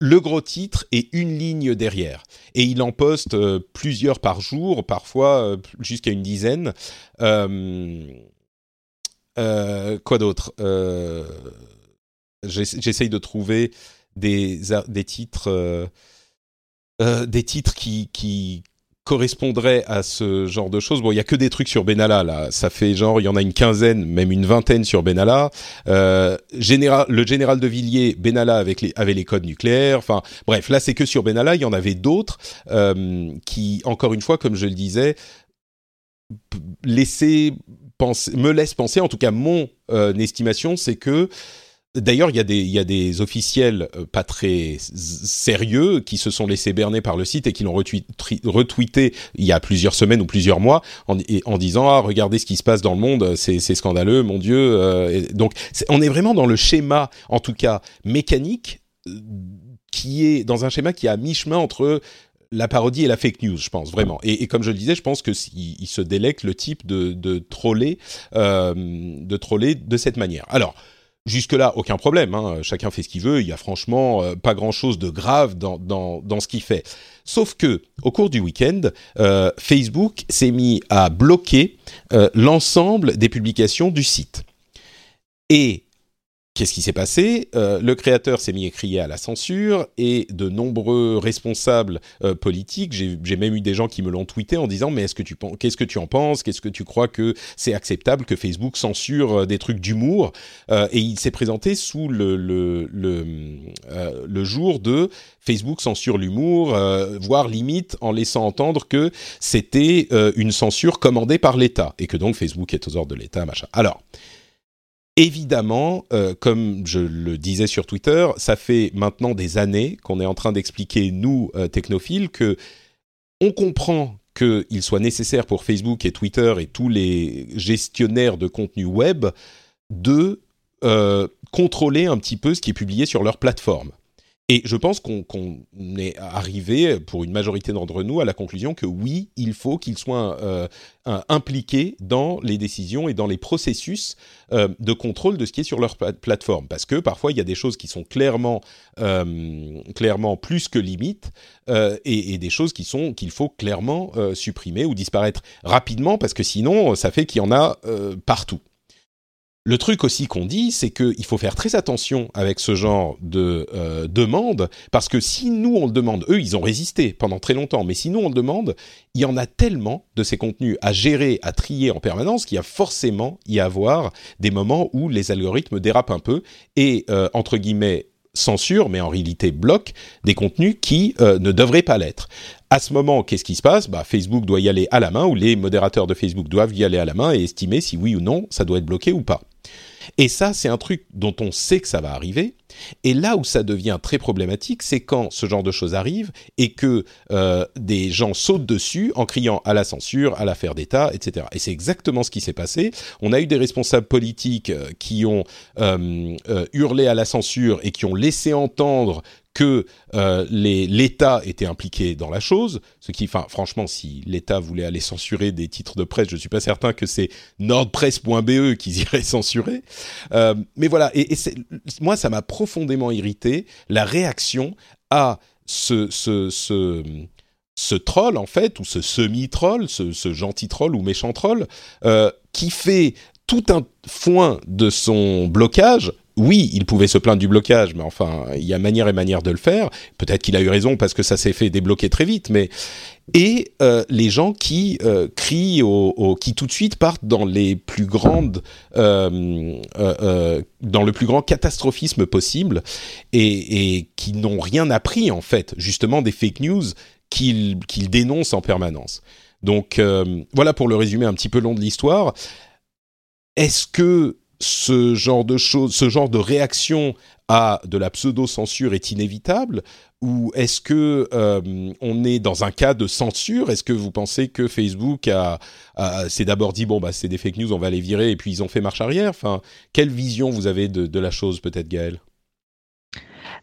le gros titre et une ligne derrière. Et il en poste euh, plusieurs par jour, parfois euh, jusqu'à une dizaine. Quoi d'autre? J'essaye de trouver des, titres, des titres qui, qui correspondrait à ce genre de choses. Bon, il y a que des trucs sur Benalla là. Ça fait genre, il y en a une quinzaine, même une vingtaine sur Benalla. Euh, le général de Villiers, Benalla avait les codes nucléaires. Enfin, bref, là c'est que sur Benalla. Il y en avait d'autres euh, qui, encore une fois, comme je le disais, laisser me laisse penser. En tout cas, mon euh, estimation, c'est que D'ailleurs, il y, a des, il y a des officiels euh, pas très sérieux qui se sont laissés berner par le site et qui l'ont retweeté il y a plusieurs semaines ou plusieurs mois en, en, disant ah regardez ce qui se passe dans le monde, c'est scandaleux, mon Dieu. Euh, donc on est vraiment dans le schéma, en tout cas mécanique, euh, qui est dans un schéma qui est à mi-chemin entre la parodie et la fake news, je pense vraiment. Et, comme je le disais, je pense que il, se délecte le type de, de troller, de troller de cette manière. Alors. Jusque-là, aucun problème. Hein. Chacun fait ce qu'il veut. Il y a franchement euh, pas grand-chose de grave dans, dans, ce qu'il fait. Sauf que, au cours du week-end, euh, Facebook s'est mis à bloquer euh, l'ensemble des publications du site. Et Qu'est-ce qui s'est passé? Euh, Le créateur s'est mis à crier à la censure et de nombreux responsables euh, politiques, j'ai même eu des gens qui me l'ont tweeté en disant mais est-ce que tu qu'est-ce que tu en penses? Qu'est-ce que tu crois que c'est acceptable que Facebook censure euh, des trucs d'humour? Et il s'est présenté sous le jour de Facebook censure l'humour, voire limite en laissant entendre que c'était une censure commandée par l'État et que donc Facebook est aux ordres de l'État, machin. Alors Évidemment, euh, comme je le disais sur Twitter, ça fait maintenant des années qu'on est en train d'expliquer, nous, euh, technophiles, que on comprend qu'il soit nécessaire pour Facebook et Twitter et tous les gestionnaires de contenu web de euh, contrôler un petit peu ce qui est publié sur leur plateforme. Et je pense qu'on est arrivé, pour une majorité d'entre nous, à la conclusion que oui, il faut qu'ils soient euh, impliqués dans les décisions et dans les processus euh, de contrôle de ce qui est sur leur plateforme. Parce que parfois, il y a des choses qui sont clairement, euh, clairement plus que limites et, et, des choses qui sont qu'il faut clairement supprimer ou disparaître rapidement parce que sinon, ça fait qu'il y en a partout. Le truc aussi qu'on dit, c'est qu'il faut faire très attention avec ce genre de euh, demande, parce que si nous on le demande, eux ils ont résisté pendant très longtemps, mais si nous on le demande, il y en a tellement de ces contenus à gérer, à trier en permanence, qu'il y a forcément y avoir des moments où les algorithmes dérapent un peu et euh, entre guillemets censure, mais en réalité bloque des contenus qui euh, ne devraient pas l'être. À ce moment, qu'est-ce qui se passe? Bah, Facebook doit y aller à la main, ou les modérateurs de Facebook doivent y aller à la main et estimer si oui ou non ça doit être bloqué ou pas. Et ça, c'est un truc dont on sait que ça va arriver. Et là où ça devient très problématique, c'est quand ce genre de choses arrive et que euh, des gens sautent dessus en criant à la censure, à l'affaire d'État, etc. Et c'est exactement ce qui s'est passé. On a eu des responsables politiques euh, qui ont euh, hurlé à la censure et qui ont laissé entendre que euh, l'État était impliqué dans la chose, ce qui, franchement, si l'État voulait aller censurer des titres de presse, je ne suis pas certain que c'est nordpresse.be qu'ils iraient censurer. Euh, mais voilà, et, moi, ça m'a profondément irrité la réaction à ce troll, en fait, ou ce semi-troll, ce, ce, gentil troll ou méchant troll, euh, qui fait tout un foin de son blocage oui, il pouvait se plaindre du blocage, mais enfin, il y a manière et manière de le faire. Peut-être qu'il a eu raison parce que ça s'est fait débloquer très vite, mais et euh, les gens qui euh, crient, au, qui tout de suite partent dans les plus grandes, euh, dans le plus grand catastrophisme possible, et, qui n'ont rien appris en fait, justement des fake news qu'ils qu'ils dénoncent en permanence. Donc voilà pour le résumé un petit peu long de l'histoire. Est-ce que ce genre de choses, ce genre de réaction à de la pseudo-censure est inévitable ou est-ce que euh, on est dans un cas de censure? Est-ce que vous pensez que Facebook a, s'est d'abord dit bon bah c'est des fake news, on va les virer et puis ils ont fait marche arrière? Enfin, quelle vision vous avez de, de la chose peut-être, Gaël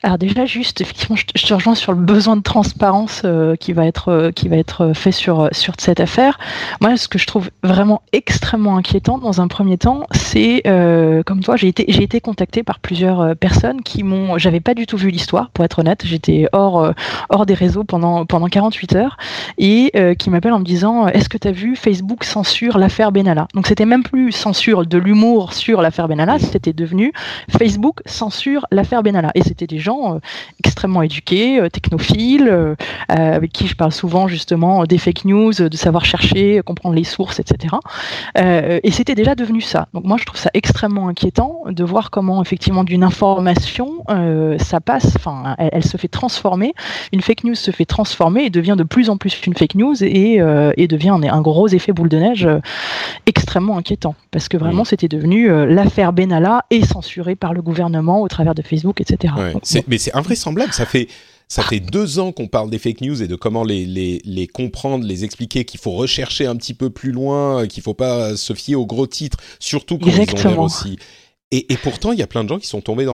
alors déjà, juste, effectivement, je te, rejoins sur le besoin de transparence euh, qui va être euh, qui va être fait sur sur cette affaire. Moi, ce que je trouve vraiment extrêmement inquiétant dans un premier temps, c'est euh, comme toi, j'ai été j'ai été contacté par plusieurs personnes qui m'ont, j'avais pas du tout vu l'histoire, pour être honnête, j'étais hors hors des réseaux pendant pendant 48 heures. Et qui m'appellent en me disant, est-ce que tu as vu Facebook censure l'affaire Benalla? Donc c'était même plus censure de l'humour sur l'affaire Benalla, c'était devenu Facebook censure l'affaire Benalla. Et c'était des gens euh, extrêmement éduqués, euh, technophiles, euh, avec qui je parle souvent justement des fake news, de savoir chercher, comprendre les sources, etc. et c'était déjà devenu ça. Donc moi je trouve ça extrêmement inquiétant de voir comment effectivement d'une information ça passe, enfin elle, se fait transformer, une fake news se fait transformer et devient de plus en plus une fake news et, et devient un, un, gros effet boule de neige extrêmement inquiétant parce que vraiment c'était devenu l'affaire Benalla est censurée par le gouvernement au travers de Facebook, etc mais c'est invraisemblable. Ça fait ça fait deux ans qu'on parle des fake news et de comment les, les, les comprendre, les expliquer, qu'il faut rechercher un petit peu plus loin, qu'il faut pas se fier aux gros titres, surtout quand ils ont l'air aussi. Et, et pourtant, il y a plein de gens qui sont tombés dans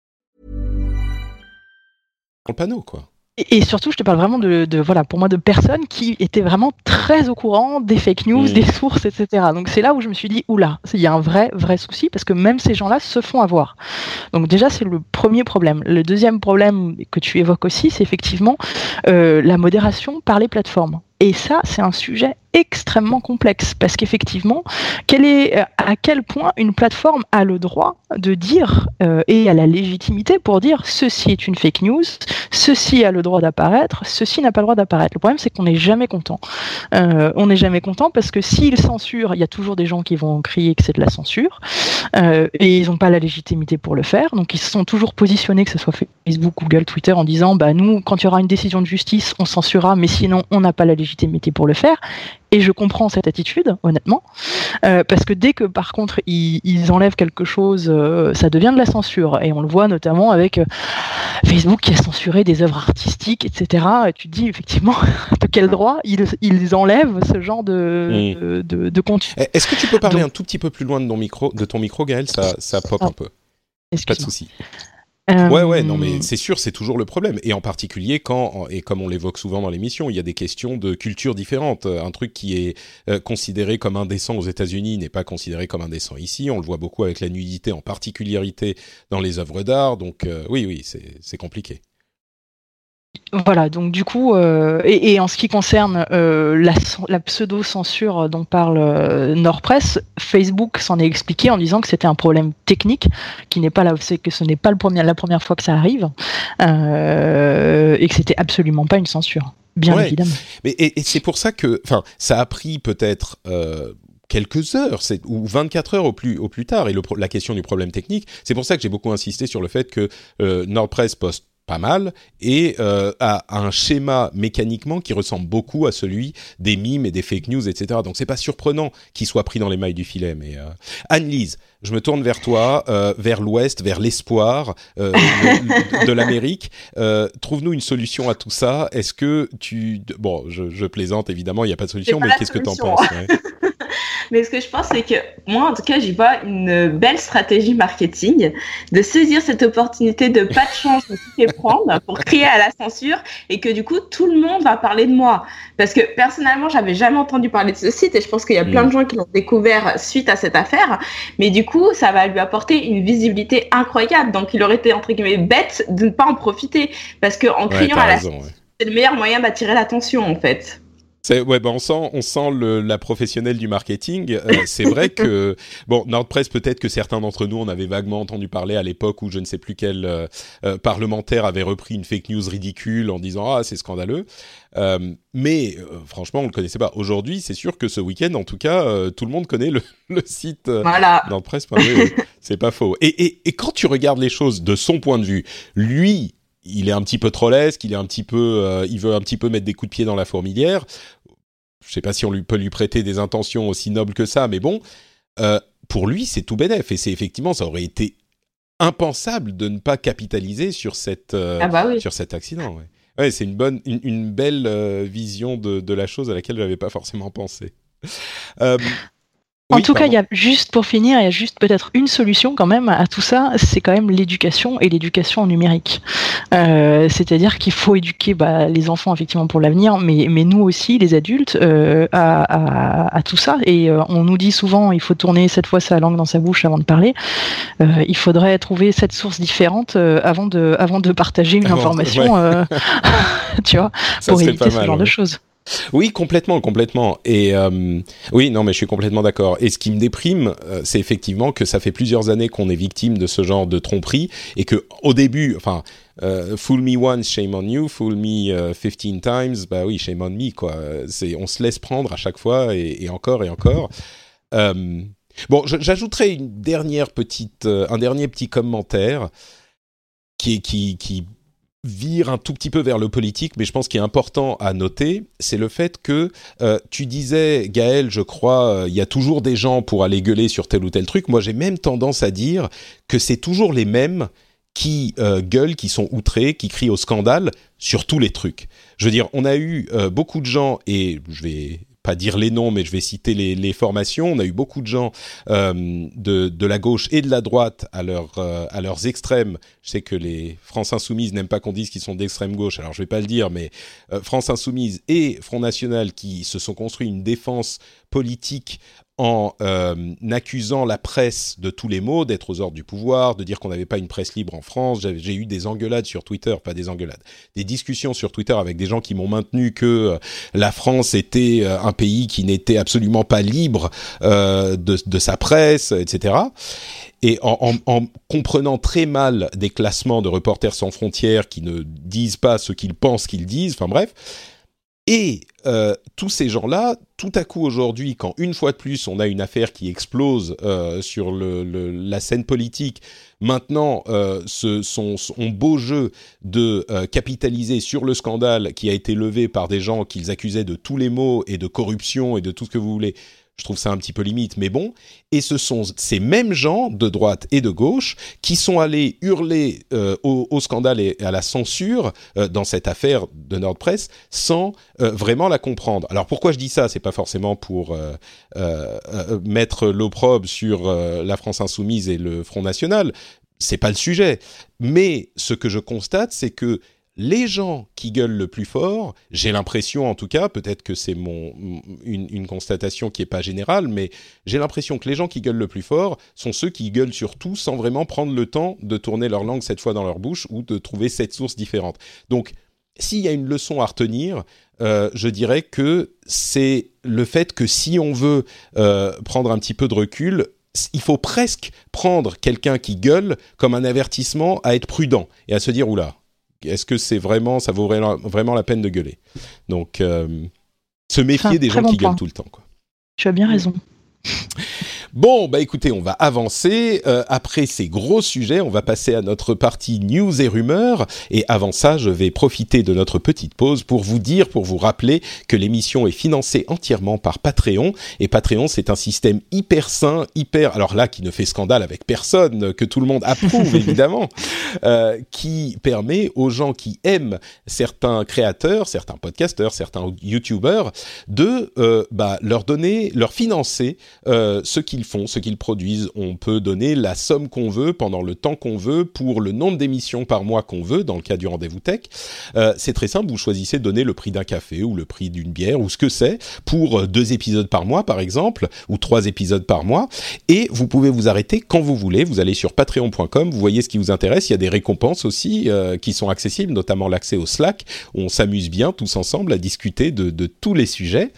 le panneau, quoi. Et, surtout, je te parle vraiment de, de, voilà, pour moi, de personnes qui étaient vraiment très au courant des fake news, mmh. des sources, etc. Donc c'est là où je me suis dit, oula, il y a un vrai, vrai souci parce que même ces gens-là se font avoir. Donc déjà, c'est le premier problème. Le deuxième problème que tu évoques aussi, c'est effectivement euh, la modération par les plateformes. Et ça, c'est un sujet extrêmement complexe parce qu'effectivement, est, euh, à quel point une plateforme a le droit de dire euh, et a la légitimité pour dire ceci est une fake news, ceci a le droit d'apparaître, ceci n'a pas le droit d'apparaître. Le problème, c'est qu'on n'est jamais content. Euh, on n'est jamais content parce que s'ils censurent, il y a toujours des gens qui vont crier que c'est de la censure et ils n'ont pas la légitimité pour le faire. Donc ils se sont toujours positionnés, que ce soit Facebook, Google, Twitter, en disant bah nous, quand il y aura une décision de justice, on censurera, mais sinon on n'a pas la légitimité pour le faire. Et je comprends cette attitude, honnêtement, euh, parce que dès que par contre ils, ils enlèvent quelque chose, euh, ça devient de la censure. Et on le voit notamment avec euh, Facebook qui a censuré des œuvres artistiques, etc. Et tu te dis effectivement de quel droit ils, ils enlèvent ce genre de, de, de, contenu. Eh, est-ce que tu peux parler un tout petit peu plus loin de, ton micro, de ton micro, Gaël? Ça, ça pop un peu. Pas de souci. Ouais, ouais, non, mais euh, c'est sûr, c'est toujours le problème. Et en particulier quand, et comme on l'évoque souvent dans l'émission, il y a des questions de culture différentes. Un truc qui est euh, considéré comme indécent aux États-Unis n'est pas considéré comme indécent ici. On le voit beaucoup avec la nudité, en particularité dans les œuvres d'art. Donc, euh, oui, oui, c'est compliqué. Voilà, donc du coup, euh, et, en ce qui concerne euh, la, pseudo-censure dont parle euh, Nordpress, Facebook s'en est expliqué en disant que c'était un problème technique, qui n'est pas que ce n'est pas le premier, la première fois que ça arrive, et que c'était absolument pas une censure, bien évidemment. Mais, et, c'est pour ça que, enfin, ça a pris peut-être quelques heures, ou 24 heures au plus, au plus tard, et la question du problème technique, c'est pour ça que j'ai beaucoup insisté sur le fait que Nordpress poste pas mal et euh, a un schéma mécaniquement qui ressemble beaucoup à celui des mimes et des fake news, etc. Donc c'est pas surprenant qu'il soit pris dans les mailles du filet. Mais euh... Anne-Lise, je me tourne vers toi, euh, vers l'Ouest, vers l'espoir euh, de, de l'Amérique. Euh, trouve-nous une solution à tout ça. Est-ce que tu bon, je, je plaisante évidemment, il n'y a pas de solution, mais qu'est-ce que tu en penses Mais ce que je pense, c'est que moi, en tout cas, j'y vois une belle stratégie marketing de saisir cette opportunité de pas de chance de se prendre pour crier à la censure et que du coup, tout le monde va parler de moi. Parce que personnellement, j'avais jamais entendu parler de ce site et je pense qu'il y a plein de mm. gens qui l'ont découvert suite à cette affaire. Mais du coup, ça va lui apporter une visibilité incroyable. Donc, il aurait été, entre guillemets, bête de ne pas en profiter. Parce qu'en criant à la censure, c'est le meilleur moyen d'attirer l'attention, en fait. Ouais, bah on sent, on sent le, la professionnelle du marketing. Euh, c'est vrai que bon, NordPress, peut-être que certains d'entre nous en avaient vaguement entendu parler à l'époque où je ne sais plus quel euh, euh, parlementaire avait repris une fake news ridicule en disant ah c'est scandaleux. mais franchement, on le connaissait pas. Aujourd'hui, c'est sûr que ce week-end, en tout cas, tout le monde connaît le, le site voilà. NordPress. c'est pas faux. Et, et, et quand tu regardes les choses de son point de vue, lui il est un petit peu trollesque, il est un petit peu, euh, il veut un petit peu mettre des coups de pied dans la fourmilière. Je sais pas si on lui, peut lui prêter des intentions aussi nobles que ça, mais bon, euh, pour lui, c'est tout bénef. Et c'est effectivement, ça aurait été impensable de ne pas capitaliser sur cette, euh, ah bah sur cet accident. Ouais. c'est une bonne, une, belle vision de, de, la chose à laquelle je n'avais pas forcément pensé. En tout cas, il y a juste pour finir, il y a juste peut-être une solution quand même à tout ça, c'est quand même l'éducation et l'éducation numérique. Euh, c'est-à-dire qu'il faut éduquer bah, les enfants effectivement pour l'avenir, mais, mais nous aussi, les adultes, euh, à, à, tout ça. Et euh, on nous dit souvent, il faut tourner cette fois sa langue dans sa bouche avant de parler. il faudrait trouver cette source différente avant de, avant de partager une information, tu vois, pour éviter ce genre de choses. Oui, complètement, complètement. Et euh, oui, non, mais je suis complètement d'accord. Et ce qui me déprime, euh, c'est effectivement que ça fait plusieurs années qu'on est victime de ce genre de tromperie et que au début, enfin, euh, fool me once, shame on you. Fool me 15 times, bah oui, shame on me, quoi. C'est, on se laisse prendre à chaque fois et, encore et encore. bon, j'ajouterai une dernière petite, un dernier petit commentaire qui, qui, qui vire un tout petit peu vers le politique, mais je pense qu'il est important à noter, c'est le fait que euh, tu disais, Gaël, je crois, euh, il y a toujours des gens pour aller gueuler sur tel ou tel truc. Moi, j'ai même tendance à dire que c'est toujours les mêmes qui euh, gueulent, qui sont outrés, qui crient au scandale sur tous les trucs. Je veux dire, on a eu beaucoup de gens, et je vais pas dire les noms, mais je vais citer les, les formations. On a eu beaucoup de gens euh, de, de, la gauche et de la droite à, euh, à leurs extrêmes. Je sais que les France Insoumises n'aiment pas qu'on dise qu'ils sont d'extrême gauche, alors je vais pas le dire, mais euh, France Insoumise et Front National qui se sont construits une défense politique en euh, accusant la presse de tous les maux, d'être aux ordres du pouvoir, de dire qu'on n'avait pas une presse libre en France. J'ai eu des engueulades sur Twitter, pas des engueulades, des discussions sur Twitter avec des gens qui m'ont maintenu que euh, la France était euh, un pays qui n'était absolument pas libre de, de, sa presse, etc. Et en, en, en, comprenant très mal des classements de Reporters sans frontières qui ne disent pas ce qu'ils pensent qu'ils disent, enfin bref, et euh, tous ces gens-là, tout à coup aujourd'hui, quand une fois de plus on a une affaire qui explose euh, sur le, la scène politique, maintenant euh, ce, son, son, beau jeu de euh, capitaliser sur le scandale qui a été levé par des gens qu'ils accusaient de tous les maux et de corruption et de tout ce que vous voulez, je trouve ça un petit peu limite, mais bon. Et ce sont ces mêmes gens de droite et de gauche qui sont allés hurler euh, au, scandale et à la censure euh, dans cette affaire de NordPress sans euh, vraiment la comprendre. Alors pourquoi je dis ça? C'est pas forcément pour mettre l'opprobre sur la France insoumise et le Front national. C'est pas le sujet. Mais ce que je constate, c'est que les gens qui gueulent le plus fort, j'ai l'impression en tout cas, peut-être que c'est mon une, constatation qui est pas générale, mais j'ai l'impression que les gens qui gueulent le plus fort sont ceux qui gueulent sur tout sans vraiment prendre le temps de tourner leur langue cette fois dans leur bouche ou de trouver cette source différente. Donc, s'il y a une leçon à retenir, euh, je dirais que c'est le fait que si on veut euh, prendre un petit peu de recul, il faut presque prendre quelqu'un qui gueule comme un avertissement à être prudent et à se dire oula, est-ce que c'est vraiment, ça vaut vraiment la peine de gueuler? Donc, euh, se méfier des gens qui gueulent tout le temps. Quoi. Tu as bien raison. Bon, bah écoutez, on va avancer. Euh, après ces gros sujets, on va passer à notre partie news et rumeurs. Et avant ça, je vais profiter de notre petite pause pour vous dire, pour vous rappeler que l'émission est financée entièrement par Patreon. Et Patreon, c'est un système hyper sain, hyper... Alors là, qui ne fait scandale avec personne, que tout le monde approuve évidemment, euh, qui permet aux gens qui aiment certains créateurs, certains podcasteurs, certains YouTubers, de euh, bah, leur donner, leur financer euh, ce qu'ils font, ce qu'ils produisent. On peut donner la somme qu'on veut pendant le temps qu'on veut pour le nombre d'émissions par mois qu'on veut, dans le cas du rendez-vous tech. Euh, c'est très simple, vous choisissez donner le prix d'un café ou le prix d'une bière ou ce que c'est pour deux épisodes par mois par exemple, ou trois épisodes par mois. Et vous pouvez vous arrêter quand vous voulez. Vous allez sur patreon.com, vous voyez ce qui vous intéresse. Il y a des récompenses aussi euh, qui sont accessibles, notamment l'accès au Slack, on s'amuse bien tous ensemble à discuter de, de tous les sujets.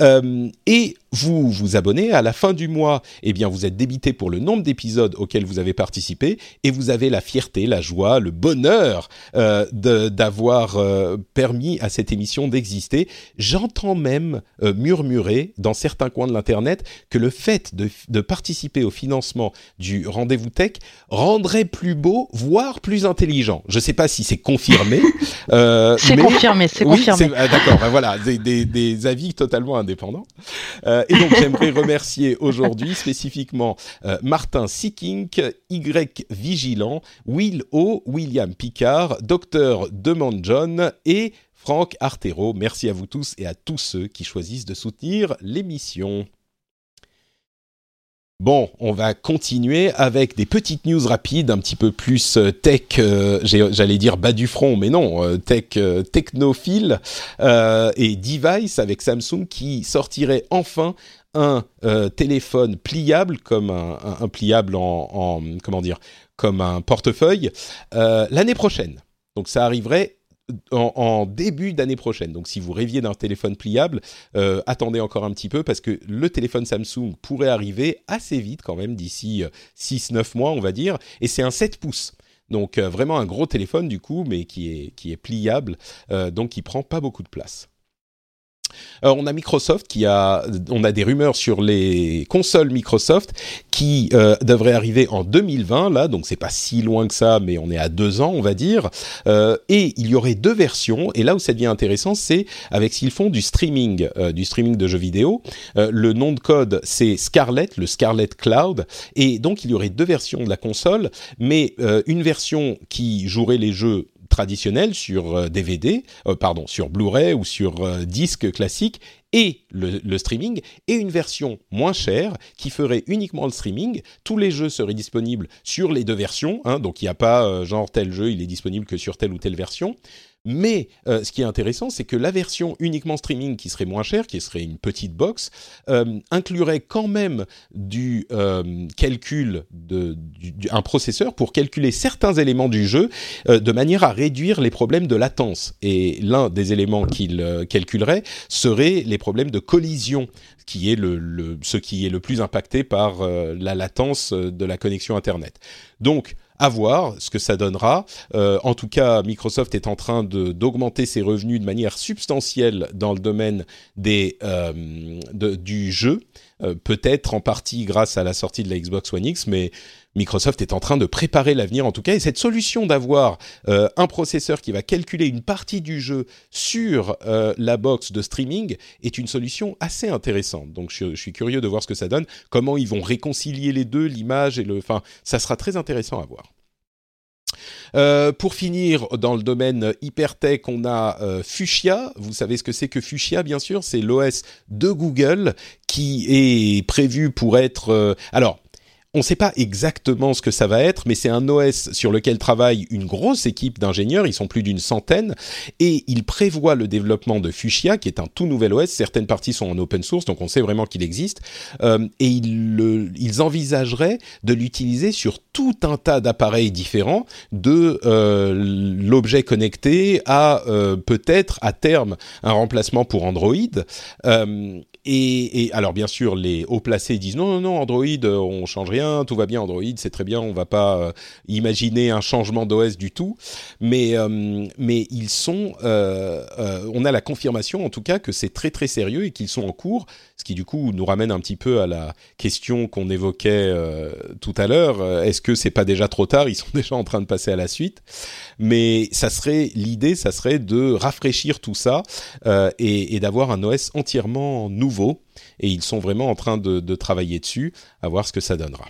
Euh, et vous vous abonnez, à la fin du mois, eh bien, vous êtes débité pour le nombre d'épisodes auxquels vous avez participé et vous avez la fierté, la joie, le bonheur euh, d'avoir euh, permis à cette émission d'exister. J'entends même euh, murmurer dans certains coins de l'Internet que le fait de, de participer au financement du rendez-vous tech rendrait plus beau, voire plus intelligent. Je ne sais pas si c'est confirmé. C'est confirmé, c'est oui, confirmé. D'accord, ben voilà, des, des, des, avis totalement indépendants. Et donc j'aimerais remercier aujourd'hui spécifiquement euh, Martin Sikink, Y Vigilant, Will O, William Picard, Docteur Demand John et Franck Artero. Merci à vous tous et à tous ceux qui choisissent de soutenir l'émission. Bon, on va continuer avec des petites news rapides, un petit peu plus euh, tech, euh, j'allais dire bas du front, mais non, tech technophile et device avec Samsung qui sortirait enfin un euh, téléphone pliable comme un, pliable en, en, comment dire comme un portefeuille l'année prochaine. Donc ça arriverait en, début d'année prochaine. Donc si vous rêviez d'un téléphone pliable, euh, attendez encore un petit peu parce que le téléphone Samsung pourrait arriver assez vite quand même, d'ici 6-9 mois on va dire, et c'est un 7 pouces. Donc euh, vraiment un gros téléphone du coup, mais qui est, qui est pliable, euh, donc qui prend pas beaucoup de place. Alors, on a Microsoft qui a, on a des rumeurs sur les consoles Microsoft qui euh, devraient arriver en 2020 là, donc c'est pas si loin que ça, mais on est à deux ans on va dire. Euh, et il y aurait deux versions. Et là où ça devient intéressant, c'est avec ce qu'ils font du streaming, euh, du streaming de jeux vidéo. Euh, le nom de code c'est Scarlett, le Scarlett Cloud. Et donc il y aurait deux versions de la console, mais euh, une version qui jouerait les jeux traditionnel sur DVD, euh, pardon, sur Blu-ray ou sur euh, disque classique et le, streaming, et une version moins chère qui ferait uniquement le streaming. Tous les jeux seraient disponibles sur les deux versions, hein, donc il n'y a pas euh, genre tel jeu, il est disponible que sur telle ou telle version. Mais euh, ce qui est intéressant, c'est que la version uniquement streaming, qui serait moins chère, qui serait une petite box, euh, inclurait quand même du euh, calcul de du, un processeur pour calculer certains éléments du jeu euh, de manière à réduire les problèmes de latence. Et l'un des éléments qu'il euh, calculerait serait les problèmes de collision qui est le, le, ce qui est le plus impacté par euh, la latence de la connexion Internet. Donc, à voir ce que ça donnera. Euh, en tout cas, Microsoft est en train d'augmenter ses revenus de manière substantielle dans le domaine euh, du jeu, euh, peut-être en partie grâce à la sortie de la Xbox One X, mais Microsoft est en train de préparer l'avenir en tout cas. Et cette solution d'avoir euh, un processeur qui va calculer une partie du jeu sur euh, la box de streaming est une solution assez intéressante. Donc je, je, suis curieux de voir ce que ça donne, comment ils vont réconcilier les deux, l'image et le... Enfin, ça sera très intéressant à voir. Euh, pour finir, dans le domaine hypertech, on a euh, Fuchsia. Vous savez ce que c'est que Fuchsia, bien sûr? C'est l'OS de Google qui est prévu pour être... Euh, alors, on ne sait pas exactement ce que ça va être, mais c'est un OS sur lequel travaille une grosse équipe d'ingénieurs, ils sont plus d'une centaine, et ils prévoient le développement de Fuchsia, qui est un tout nouvel OS. Certaines parties sont en open source, donc on sait vraiment qu'il existe, euh, et ils, envisageraient de l'utiliser sur tout un tas d'appareils différents, de euh, l'objet connecté à euh, peut-être à terme un remplacement pour Android. Euh, et, et, alors bien sûr, les hauts placés disent non, non, non, Android, on change rien tout va bien Android, c'est très bien, on va pas imaginer un changement d'OS du tout, mais mais ils sont, on a la confirmation en tout cas que c'est très très sérieux et qu'ils sont en cours, ce qui du coup nous ramène un petit peu à la question qu'on évoquait tout à l'heure. Est-ce que c'est pas déjà trop tard? Ils sont déjà en train de passer à la suite, mais ça serait l'idée, ça serait de rafraîchir tout ça et d'avoir un OS entièrement nouveau et ils sont vraiment en train de, travailler dessus, à voir ce que ça donnera.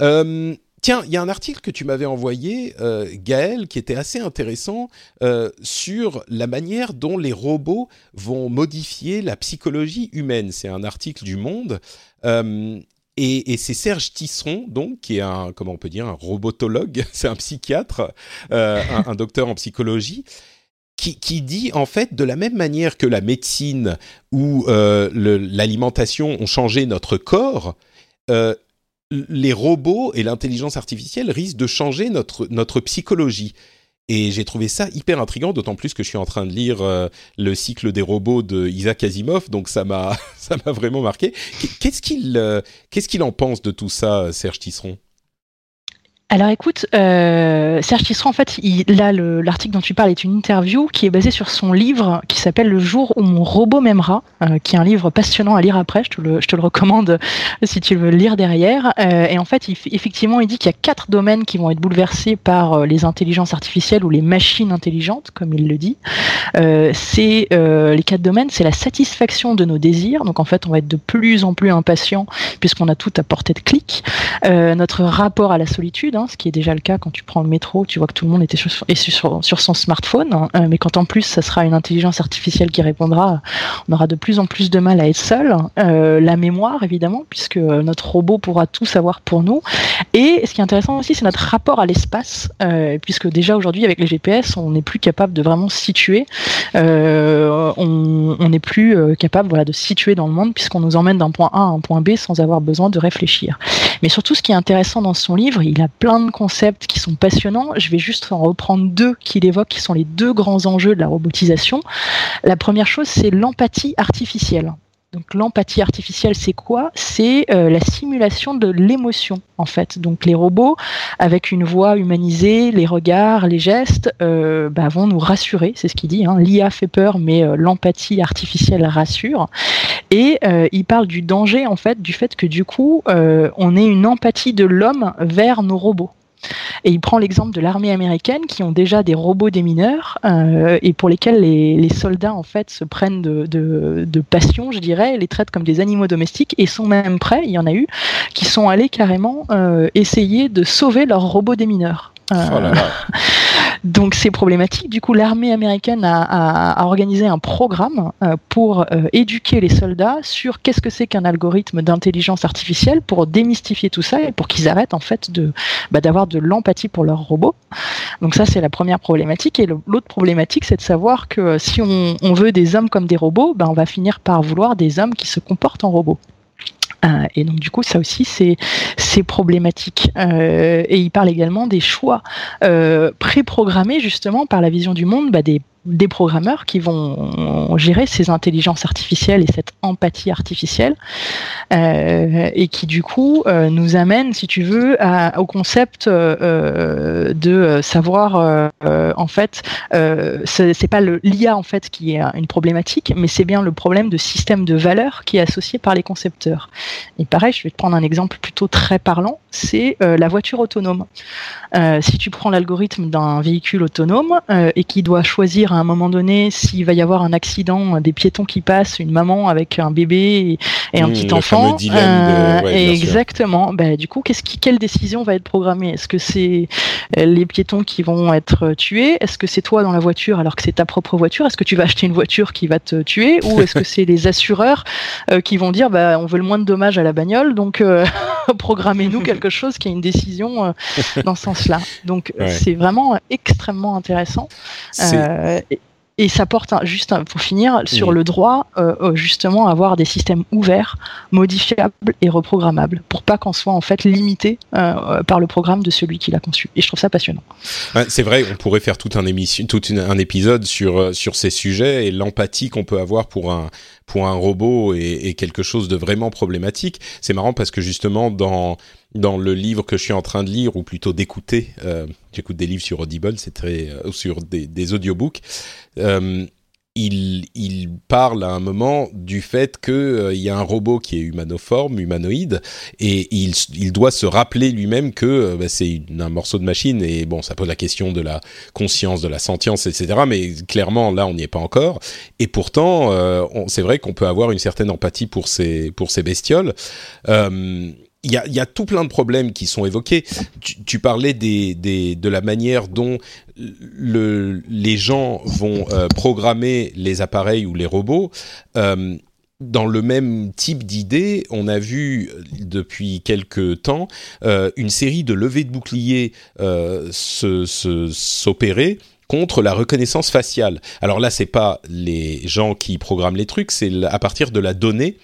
Euh, tiens, il y a un article que tu m'avais envoyé, euh, Gaël, qui était assez intéressant euh, sur la manière dont les robots vont modifier la psychologie humaine. C'est un article du Monde. et, c'est Serge Tisseron, donc, qui est un, comment on peut dire, un robotologue, c'est un psychiatre, un, docteur en psychologie, qui, dit en fait de la même manière que la médecine ou euh, l'alimentation ont changé notre corps, euh, les robots et l'intelligence artificielle risquent de changer notre, notre psychologie. Et j'ai trouvé ça hyper intriguant, d'autant plus que je suis en train de lire euh, le cycle des robots de Isaac Asimov, donc ça m'a ça m'a vraiment marqué. Qu'est-ce qu'il qu'est-ce qu'il en pense de tout ça, Serge Tisseron? Alors écoute, euh, Serge Tisserand, en fait, il, là, l'article dont tu parles est une interview qui est basée sur son livre qui s'appelle Le jour où mon robot m'aimera, euh, qui est un livre passionnant à lire après, je te le, recommande si tu veux le lire derrière. Euh, et en fait, il, effectivement, il dit qu'il y a quatre domaines qui vont être bouleversés par euh, les intelligences artificielles ou les machines intelligentes, comme il le dit. C'est les quatre domaines, c'est la satisfaction de nos désirs. Donc en fait, on va être de plus en plus impatient puisqu'on a tout à portée de clic. notre rapport à la solitude ce qui est déjà le cas quand tu prends le métro, tu vois que tout le monde était sur, sur, son smartphone, hein. euh, mais quand en plus ça sera une intelligence artificielle qui répondra, on aura de plus en plus de mal à être seul. Euh, la mémoire, évidemment, puisque notre robot pourra tout savoir pour nous. Et ce qui est intéressant aussi, c'est notre rapport à l'espace, euh, puisque déjà aujourd'hui, avec les GPS, on n'est plus capable de vraiment situer. on n'est plus capable voilà, de situer dans le monde, puisqu'on nous emmène d'un point A à un point B sans avoir besoin de réfléchir. Mais surtout, ce qui est intéressant dans son livre, il a plein de concepts qui sont passionnants. Je vais juste en reprendre deux qu'il évoque, qui sont les deux grands enjeux de la robotisation. La première chose, c'est l'empathie artificielle. Donc l'empathie artificielle, c'est quoi? C'est euh, la simulation de l'émotion, en fait. Donc les robots, avec une voix humanisée, les regards, les gestes, euh, bah, vont nous rassurer, c'est ce qu'il dit. Hein. L'IA fait peur, mais euh, l'empathie artificielle rassure. Et il parle du danger, en fait, du fait que du coup, on ait une empathie de l'homme vers nos robots. Et il prend l'exemple de l'armée américaine qui ont déjà des robots démineurs euh, et pour lesquels les, soldats en fait se prennent de, passion, je dirais, les traitent comme des animaux domestiques et sont même prêts, il y en a eu, qui sont allés carrément euh, essayer de sauver leurs robots démineurs. Euh, oh là là. Donc c'est problématique. Du coup, l'armée américaine a, organisé un programme euh, pour euh, éduquer les soldats sur qu'est-ce que c'est qu'un algorithme d'intelligence artificielle pour démystifier tout ça et pour qu'ils arrêtent en fait de bah, d'avoir de l'empathie pour leurs robots. Donc ça c'est la première problématique. Et l'autre problématique c'est de savoir que si on, veut des hommes comme des robots, bah, on va finir par vouloir des hommes qui se comportent en robots. Euh, et donc du coup, ça aussi, c'est problématique. Euh, et il parle également des choix euh, préprogrammés justement par la vision du monde, bah, des des programmeurs qui vont gérer ces intelligences artificielles et cette empathie artificielle euh, et qui du coup euh, nous amène si tu veux au concept euh, de savoir en fait c'est pas l'IA en fait qui est une problématique mais c'est bien le problème de système de valeurs qui est associé par les concepteurs. Et pareil je vais te prendre un exemple plutôt très parlant c'est la voiture autonome. Si tu prends l'algorithme d'un véhicule autonome et qui doit choisir à un moment donné s'il va y avoir un accident, des piétons qui passent, une maman avec un bébé et, un mmh, petit enfant. Euh, exactement. Bah, du coup, qu'est-ce qui, quelle décision va être programmée? Est-ce que c'est euh, les piétons qui vont être tués? Est-ce que c'est toi dans la voiture alors que c'est ta propre voiture? Est-ce que tu vas acheter une voiture qui va te tuer? Ou est-ce que c'est les assureurs euh, qui vont dire bah, on veut le moins de dommages à la bagnole, donc programmez-nous quelque chose qui a une décision dans ce sens-là. Donc c'est vraiment extrêmement intéressant. Euh, et ça porte juste pour finir sur le droit justement à avoir des systèmes ouverts, modifiables et reprogrammables, pour pas qu'on soit en fait limité par le programme de celui qui l'a conçu. Et je trouve ça passionnant. c'est vrai, on pourrait faire tout un émission, tout un épisode sur sur ces sujets et l'empathie qu'on peut avoir pour un pour un robot est, quelque chose de vraiment problématique. C'est marrant parce que justement dans dans le livre que je suis en train de lire ou plutôt d'écouter, euh, j'écoute des livres sur Audible, c'est très euh, sur des, des audiobooks. Euh, il, il, parle à un moment du fait qu'il euh, y a un robot qui est humanoforme, humanoïde, et il, il doit se rappeler lui-même que euh, bah, c'est un morceau de machine, et bon, ça pose la question de la conscience, de la sentience, etc. Mais clairement, là, on n'y est pas encore. Et pourtant, euh, c'est vrai qu'on peut avoir une certaine empathie pour ces, pour ces bestioles il y a, tout plein de problèmes qui sont évoqués. Tu, parlais de la manière dont le, les gens vont euh, programmer les appareils ou les robots. Euh, dans le même type d'idée, on a vu depuis quelques temps euh, une série de levées de boucliers s'opérer contre la reconnaissance faciale. Alors là, c'est pas les gens qui programment les trucs, c'est à partir de la donnée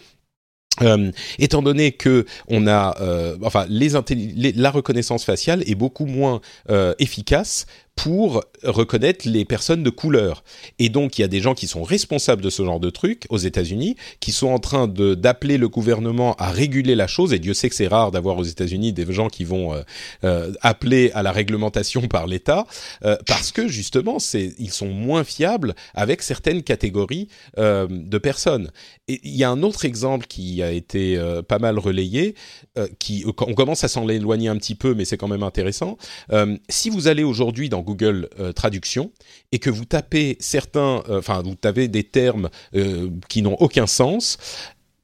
euh, étant donné que on a, euh, enfin, les, la reconnaissance faciale est beaucoup moins euh, efficace pour reconnaître les personnes de couleur. Et donc, il y a des gens qui sont responsables de ce genre de truc aux États-Unis, qui sont en train d'appeler le gouvernement à réguler la chose. Et Dieu sait que c'est rare d'avoir aux États-Unis des gens qui vont euh, euh, appeler à la réglementation par l'État, euh, parce que justement, ils sont moins fiables avec certaines catégories de personnes. Il y a un autre exemple qui a été pas mal relayé, qui on commence à s'en éloigner un petit peu, mais c'est quand même intéressant. si vous allez aujourd'hui dans Google euh, Traduction et que vous tapez certains, euh, enfin vous tapez des termes euh, qui n'ont aucun sens,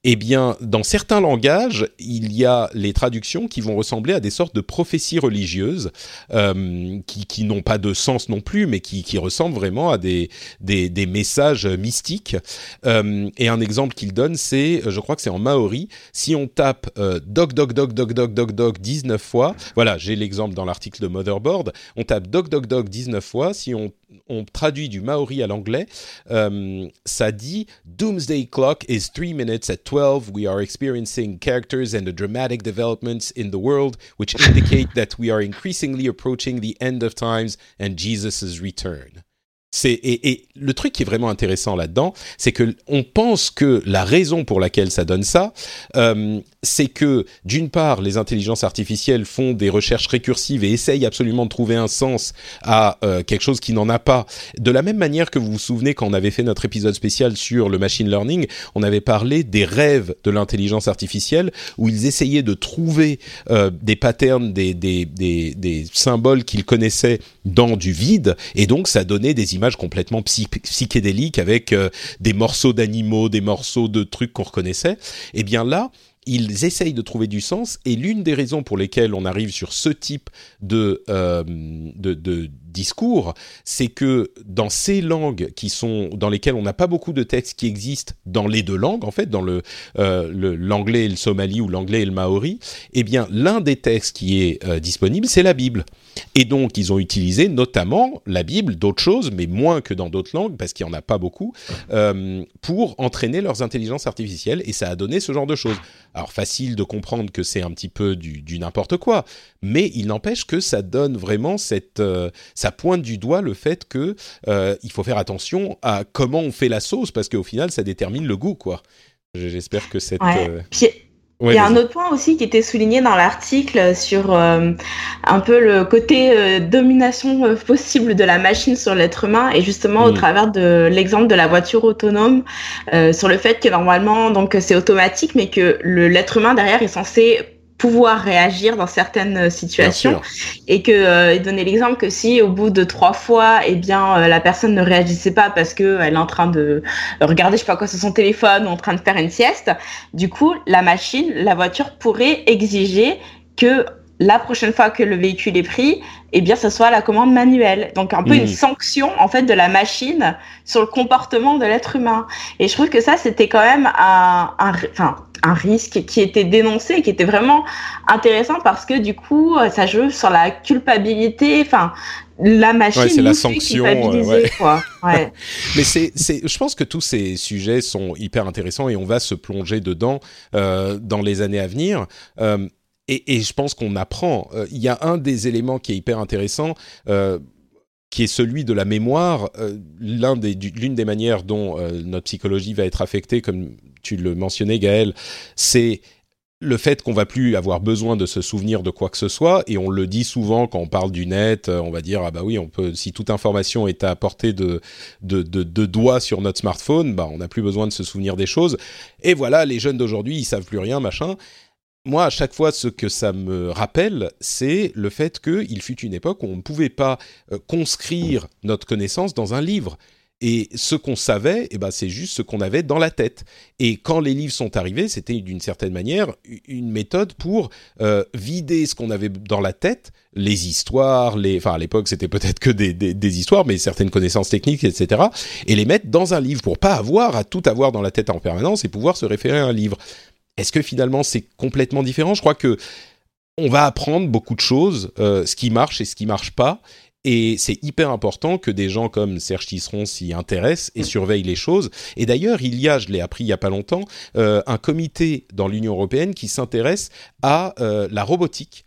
eh bien, dans certains langages, il y a les traductions qui vont ressembler à des sortes de prophéties religieuses, euh, qui, qui n'ont pas de sens non plus, mais qui, qui ressemblent vraiment à des, des, des messages mystiques. Euh, et un exemple qu'il donne, c'est, je crois que c'est en maori, si on tape euh, doc doc doc doc doc doc doc 19 fois, voilà, j'ai l'exemple dans l'article de Motherboard, on tape doc doc doc 19 fois, si on on traduit du maori à l'anglais, euh, ça dit Doomsday clock is three minutes at 12. We are experiencing characters and the dramatic developments in the world which indicate that we are increasingly approaching the end of times and Jesus' return. Et, le truc qui est vraiment intéressant là-dedans, c'est que on pense que la raison pour laquelle ça donne ça, euh, c'est que d'une part, les intelligences artificielles font des recherches récursives et essayent absolument de trouver un sens à euh, quelque chose qui n'en a pas. De la même manière que vous vous souvenez quand on avait fait notre épisode spécial sur le machine learning, on avait parlé des rêves de l'intelligence artificielle où ils essayaient de trouver euh, des patterns, des, des symboles qu'ils connaissaient dans du vide et donc ça donnait des images complètement psychédéliques avec euh, des morceaux d'animaux, des morceaux de trucs qu'on reconnaissait. Et eh bien là, ils essayent de trouver du sens et l'une des raisons pour lesquelles on arrive sur ce type de, euh, discours, c'est que dans ces langues qui sont dans lesquelles on n'a pas beaucoup de textes qui existent dans les deux langues en fait, dans le euh, l'anglais et le somali ou l'anglais et le maori, eh bien l'un des textes qui est euh, disponible, c'est la Bible. Et donc ils ont utilisé notamment la Bible, d'autres choses, mais moins que dans d'autres langues parce qu'il y en a pas beaucoup, euh, pour entraîner leurs intelligences artificielles et ça a donné ce genre de choses. Alors facile de comprendre que c'est un petit peu du, n'importe quoi, mais il n'empêche que ça donne vraiment cette, ça pointe du doigt le fait que euh, il faut faire attention à comment on fait la sauce parce qu'au final ça détermine le goût quoi. J'espère que cette euh, il y a un autre point aussi qui était souligné dans l'article sur un peu le côté domination possible de la machine sur l'être humain et justement au mm. travers de l'exemple de la voiture autonome sur le fait que normalement donc c'est automatique mais que l'être humain derrière est censé pouvoir réagir dans certaines euh, situations. Et que euh, donner l'exemple que si au bout de trois fois et eh bien euh, la personne ne réagissait pas parce que elle est en train de regarder je sais pas quoi sur son téléphone ou en train de faire une sieste du coup la machine la voiture pourrait exiger que la prochaine fois que le véhicule est pris, eh bien, ce soit la commande manuelle. Donc, un peu une mmh. sanction, en fait, de la machine sur le comportement de l'être humain. Et je trouve que ça, c'était quand même un, un, enfin, un risque qui était dénoncé, qui était vraiment intéressant parce que du coup, ça joue sur la culpabilité, enfin, la machine Ouais, c'est la sanction, euh, ouais. quoi. Ouais. Mais c'est, c'est, je pense que tous ces sujets sont hyper intéressants et on va se plonger dedans euh, dans les années à venir. Euh, et, je pense qu'on apprend. Euh, Il y a un des éléments qui est hyper intéressant. euh, qui est celui de la mémoire, euh, l'une des manières dont euh, notre psychologie va être affectée, comme tu le mentionnais Gaël, c'est le fait qu'on va plus avoir besoin de se souvenir de quoi que ce soit, et on le dit souvent quand on parle du net, on va dire ah bah oui, on peut si toute information est à portée de de, de, de doigts sur notre smartphone, bah on n'a plus besoin de se souvenir des choses. Et voilà, les jeunes d'aujourd'hui, ils savent plus rien, machin. Moi, à chaque fois, ce que ça me rappelle, c'est le fait qu'il fut une époque où on ne pouvait pas euh, conscrire notre connaissance dans un livre. Et ce qu'on savait, eh ben, c'est juste ce qu'on avait dans la tête. Et quand les livres sont arrivés, c'était d'une certaine manière une méthode pour euh, vider ce qu'on avait dans la tête, les histoires, les, enfin à l'époque c'était peut-être que des, des, des histoires, mais certaines connaissances techniques, etc. Et les mettre dans un livre pour pas avoir à tout avoir dans la tête en permanence et pouvoir se référer à un livre. Est-ce que finalement c'est complètement différent? Je crois que on va apprendre beaucoup de choses, euh, ce qui marche et ce qui marche pas. Et c'est hyper important que des gens comme Serge Tisseron s'y intéressent et surveillent les choses. Et d'ailleurs, il y a, je l'ai appris il y a pas longtemps, euh, un comité dans l'Union européenne qui s'intéresse à euh, la robotique.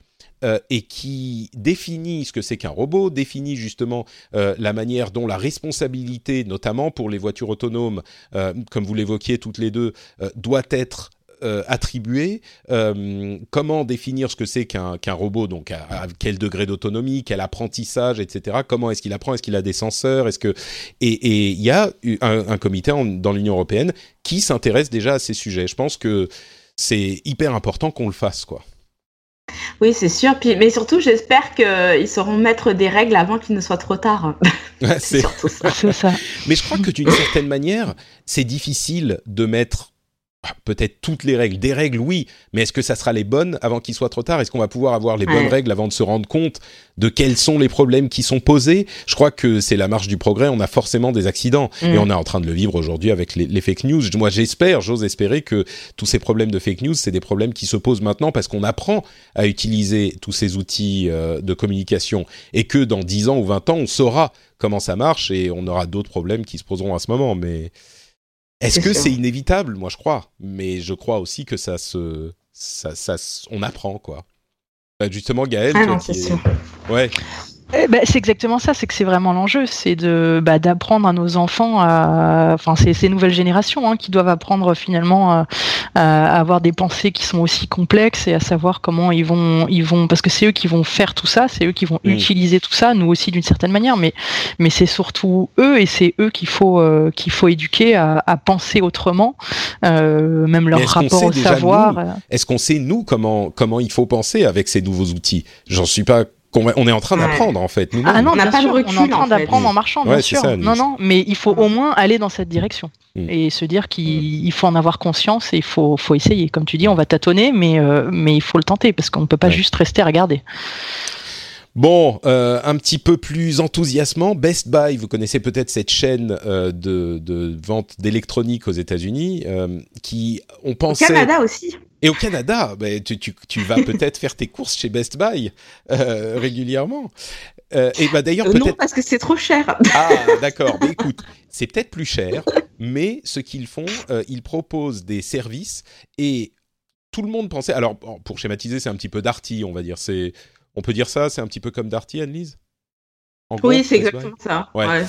et qui définit ce que c'est qu'un robot, définit justement euh, la manière dont la responsabilité, notamment pour les voitures autonomes, euh, comme vous l'évoquiez toutes les deux, euh, doit être euh, attribuée. Euh, comment définir ce que c'est qu'un qu'un robot, donc à, à quel degré d'autonomie, quel apprentissage, etc. Comment est-ce qu'il apprend? Est-ce qu'il a des senseurs? Est-ce que et et il y a un, un comité en- dans l'Union européenne qui s'intéresse déjà à ces sujets. Je pense que c'est hyper important qu'on le fasse, quoi. Oui, c'est sûr. Puis, mais surtout, j'espère qu'ils sauront mettre des règles avant qu'il ne soit trop tard. Ouais, c'est surtout ça. C'est ça. Mais je crois que d'une certaine manière, c'est difficile de mettre peut-être toutes les règles. Des règles, oui, mais est-ce que ça sera les bonnes avant qu'il soit trop tard? Est-ce qu'on va pouvoir avoir les bonnes règles avant de se rendre compte de quels sont les problèmes qui sont posés? Je crois que c'est la marche du progrès. On a forcément des accidents Mm. et on est en train de le vivre aujourd'hui avec les, les fake news. Moi, j'espère, j'ose espérer que tous ces problèmes de fake news, c'est des problèmes qui se posent maintenant parce qu'on apprend à utiliser tous ces outils euh, de communication et que dans 10 ans ou 20 ans, on saura comment ça marche et on aura d'autres problèmes qui se poseront à ce moment. Mais est-ce que c'est inévitable? Moi, je crois. Mais je crois aussi que ça se, ça, ça, on apprend quoi. Bah, justement, Gaël, Ah non, c'est sûr. ouais, Eh ben, c'est exactement ça, c'est que c'est vraiment l'enjeu, c'est de bah, d'apprendre à nos enfants, à, enfin c'est ces nouvelles générations hein, qui doivent apprendre finalement à, à avoir des pensées qui sont aussi complexes et à savoir comment ils vont, ils vont, parce que c'est eux qui vont faire tout ça, c'est eux qui vont Mm. utiliser tout ça, nous aussi d'une certaine manière, mais mais c'est surtout eux et c'est eux qu'il faut euh, qu'il faut éduquer à, à penser autrement, euh, même leur rapport au savoir. euh, Est-ce qu'on sait nous comment comment il faut penser avec ces nouveaux outils? J'en suis pas. On est en train Ouais. d'apprendre en fait. Nous Ah non, On n'a pas on est recul, en train en fait. d'apprendre en marchant, Ouais, bien sûr. ça, non, non, mais il faut au moins aller dans cette direction Mm. et se dire qu'il il faut en avoir conscience et il faut, faut essayer. Comme tu dis, on va tâtonner, mais, euh, mais il faut le tenter parce qu'on ne peut pas Ouais. juste rester à regarder. Bon, euh, un petit peu plus enthousiasmant, Best Buy, vous connaissez peut-être cette chaîne euh, de, de vente d'électronique aux États-Unis, euh, qui on Au pensait Canada aussi. Et au Canada, ben, tu, tu, tu vas peut-être faire tes courses chez Best Buy euh, régulièrement. Euh, et bah d'ailleurs Euh, non, parce que c'est trop cher. ah d'accord, mais écoute, c'est peut-être plus cher, mais ce qu'ils font, euh, ils proposent des services et tout le monde pensait. Alors pour schématiser, c'est un petit peu Darty, on va dire. C'est on peut dire ça, c'est un petit peu comme Darty, Annelise? En Oui, c'est exactement ça. Ouais. Ouais.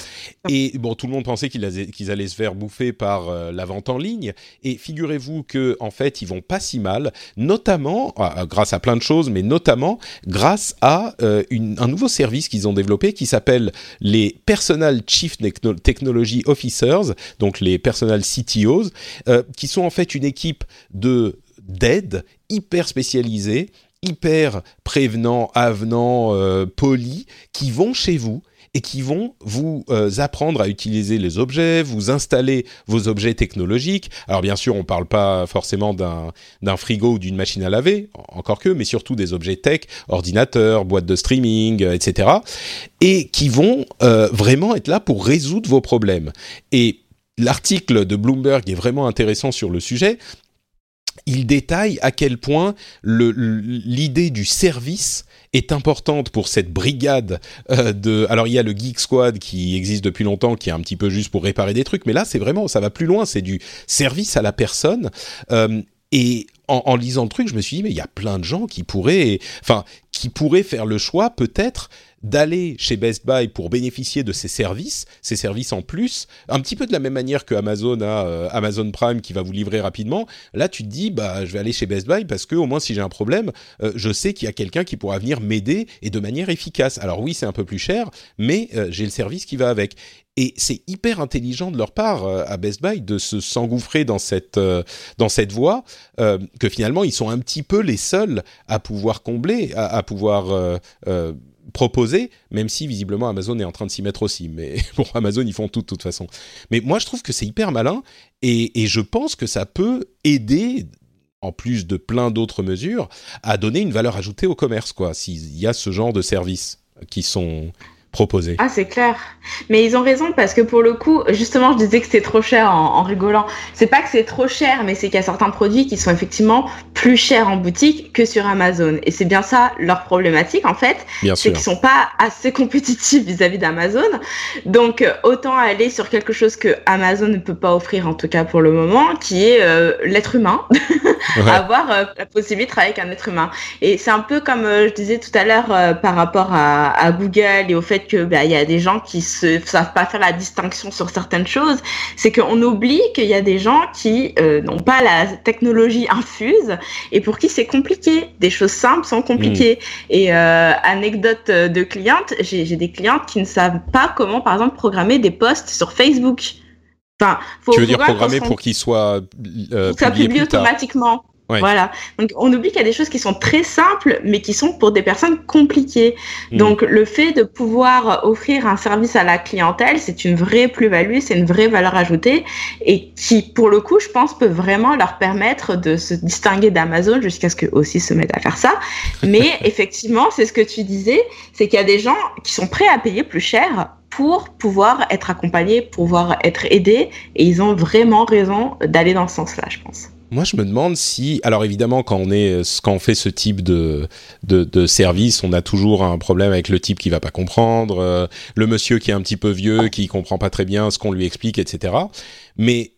et bon, tout le monde pensait qu'ils allaient, se faire bouffer par euh, la vente en ligne. Et figurez-vous que en fait, ils vont pas si mal, notamment ah, grâce à plein de choses, mais notamment grâce à euh, une- un nouveau service qu'ils ont développé qui s'appelle les Personal Chief Techno- Technology Officers, donc les Personal CTOs, euh, qui sont en fait une équipe de d'aide hyper spécialisée, hyper prévenant, avenant, euh, poli, qui vont chez vous et qui vont vous euh, apprendre à utiliser les objets, vous installer vos objets technologiques. Alors bien sûr, on ne parle pas forcément d'un frigo ou d'une machine à laver, en- encore que, mais surtout des objets tech, ordinateurs, boîtes de streaming, euh, etc. Et qui vont vraiment être là pour résoudre vos problèmes. Et l'article de Bloomberg est vraiment intéressant sur le sujet. Il détaille à quel point l'idée du service est importante pour cette brigade euh, de. Alors il y a le Geek Squad qui existe depuis longtemps, qui est un petit peu juste pour réparer des trucs, mais là c'est vraiment ça va plus loin, c'est du service à la personne. Euh, et en, en, lisant le truc, je me suis dit mais il y a plein de gens qui pourraient, enfin qui pourraient faire le choix peut-être d'aller chez Best Buy pour bénéficier de ces services, ces services en plus, un petit peu de la même manière que Amazon a euh, Amazon Prime qui va vous livrer rapidement. Là, tu te dis, bah, je vais aller chez Best Buy parce que au moins si j'ai un problème, euh, je sais qu'il y a quelqu'un qui pourra venir m'aider et de manière efficace. Alors oui, c'est un peu plus cher, mais euh, j'ai le service qui va avec. Et c'est hyper intelligent de leur part à Best Buy de se s'engouffrer dans cette dans cette voie que finalement ils sont un petit peu les seuls à pouvoir combler, à, à pouvoir proposé, même si visiblement Amazon est en train de s'y mettre aussi. Mais pour Amazon, ils font tout de toute façon. Mais moi, je trouve que c'est hyper malin et, et, je pense que ça peut aider, en plus de plein d'autres mesures, à donner une valeur ajoutée au commerce, quoi, s'il y a ce genre de services qui sont proposé. Ah, c'est clair. Mais ils ont raison parce que pour le coup, justement, je disais que c'était trop cher en, rigolant. C'est pas que c'est trop cher, mais c'est qu'il y a certains produits qui sont effectivement plus chers en boutique que sur Amazon. Et c'est bien ça leur problématique en fait. C'est qu'ils sont pas assez compétitifs vis-à-vis d'Amazon. Donc euh, autant aller sur quelque chose que Amazon ne peut pas offrir en tout cas pour le moment, qui est euh, l'être humain. Avoir euh, la possibilité de travailler avec un être humain. Et c'est un peu comme je disais tout à l'heure par rapport à, à Google et au fait que bah, il y a des gens qui se savent pas faire la distinction sur certaines choses, c'est qu'on oublie qu'il y a des gens qui euh, n'ont pas la technologie infuse et pour qui c'est compliqué. Des choses simples sont compliquées. Mm. Et euh, anecdote de cliente, j'ai des clientes qui ne savent pas comment, par exemple, programmer des posts sur Facebook. Enfin, faut tu veux dire programmer pour qu'ils soient euh, publiés automatiquement. Voilà. Donc on oublie qu'il y a des choses qui sont très simples, mais qui sont pour des personnes compliquées. Mm. Donc le fait de pouvoir offrir un service à la clientèle, c'est une vraie plus-value, c'est une vraie valeur ajoutée, et qui, pour le coup, je pense, peut vraiment leur permettre de se distinguer d'Amazon jusqu'à ce qu'eux aussi se mettent à faire ça. Mais effectivement, c'est ce que tu disais, c'est qu'il y a des gens qui sont prêts à payer plus cher pour pouvoir être accompagnés, pouvoir être aidés, et ils ont vraiment raison d'aller dans ce sens-là, je pense. Moi, je me demande si, alors évidemment, quand on est, quand on fait ce type de, de, service, on a toujours un problème avec le type qui va pas comprendre, euh, le monsieur qui est un petit peu vieux, qui comprend pas très bien ce qu'on lui explique, etc. Mais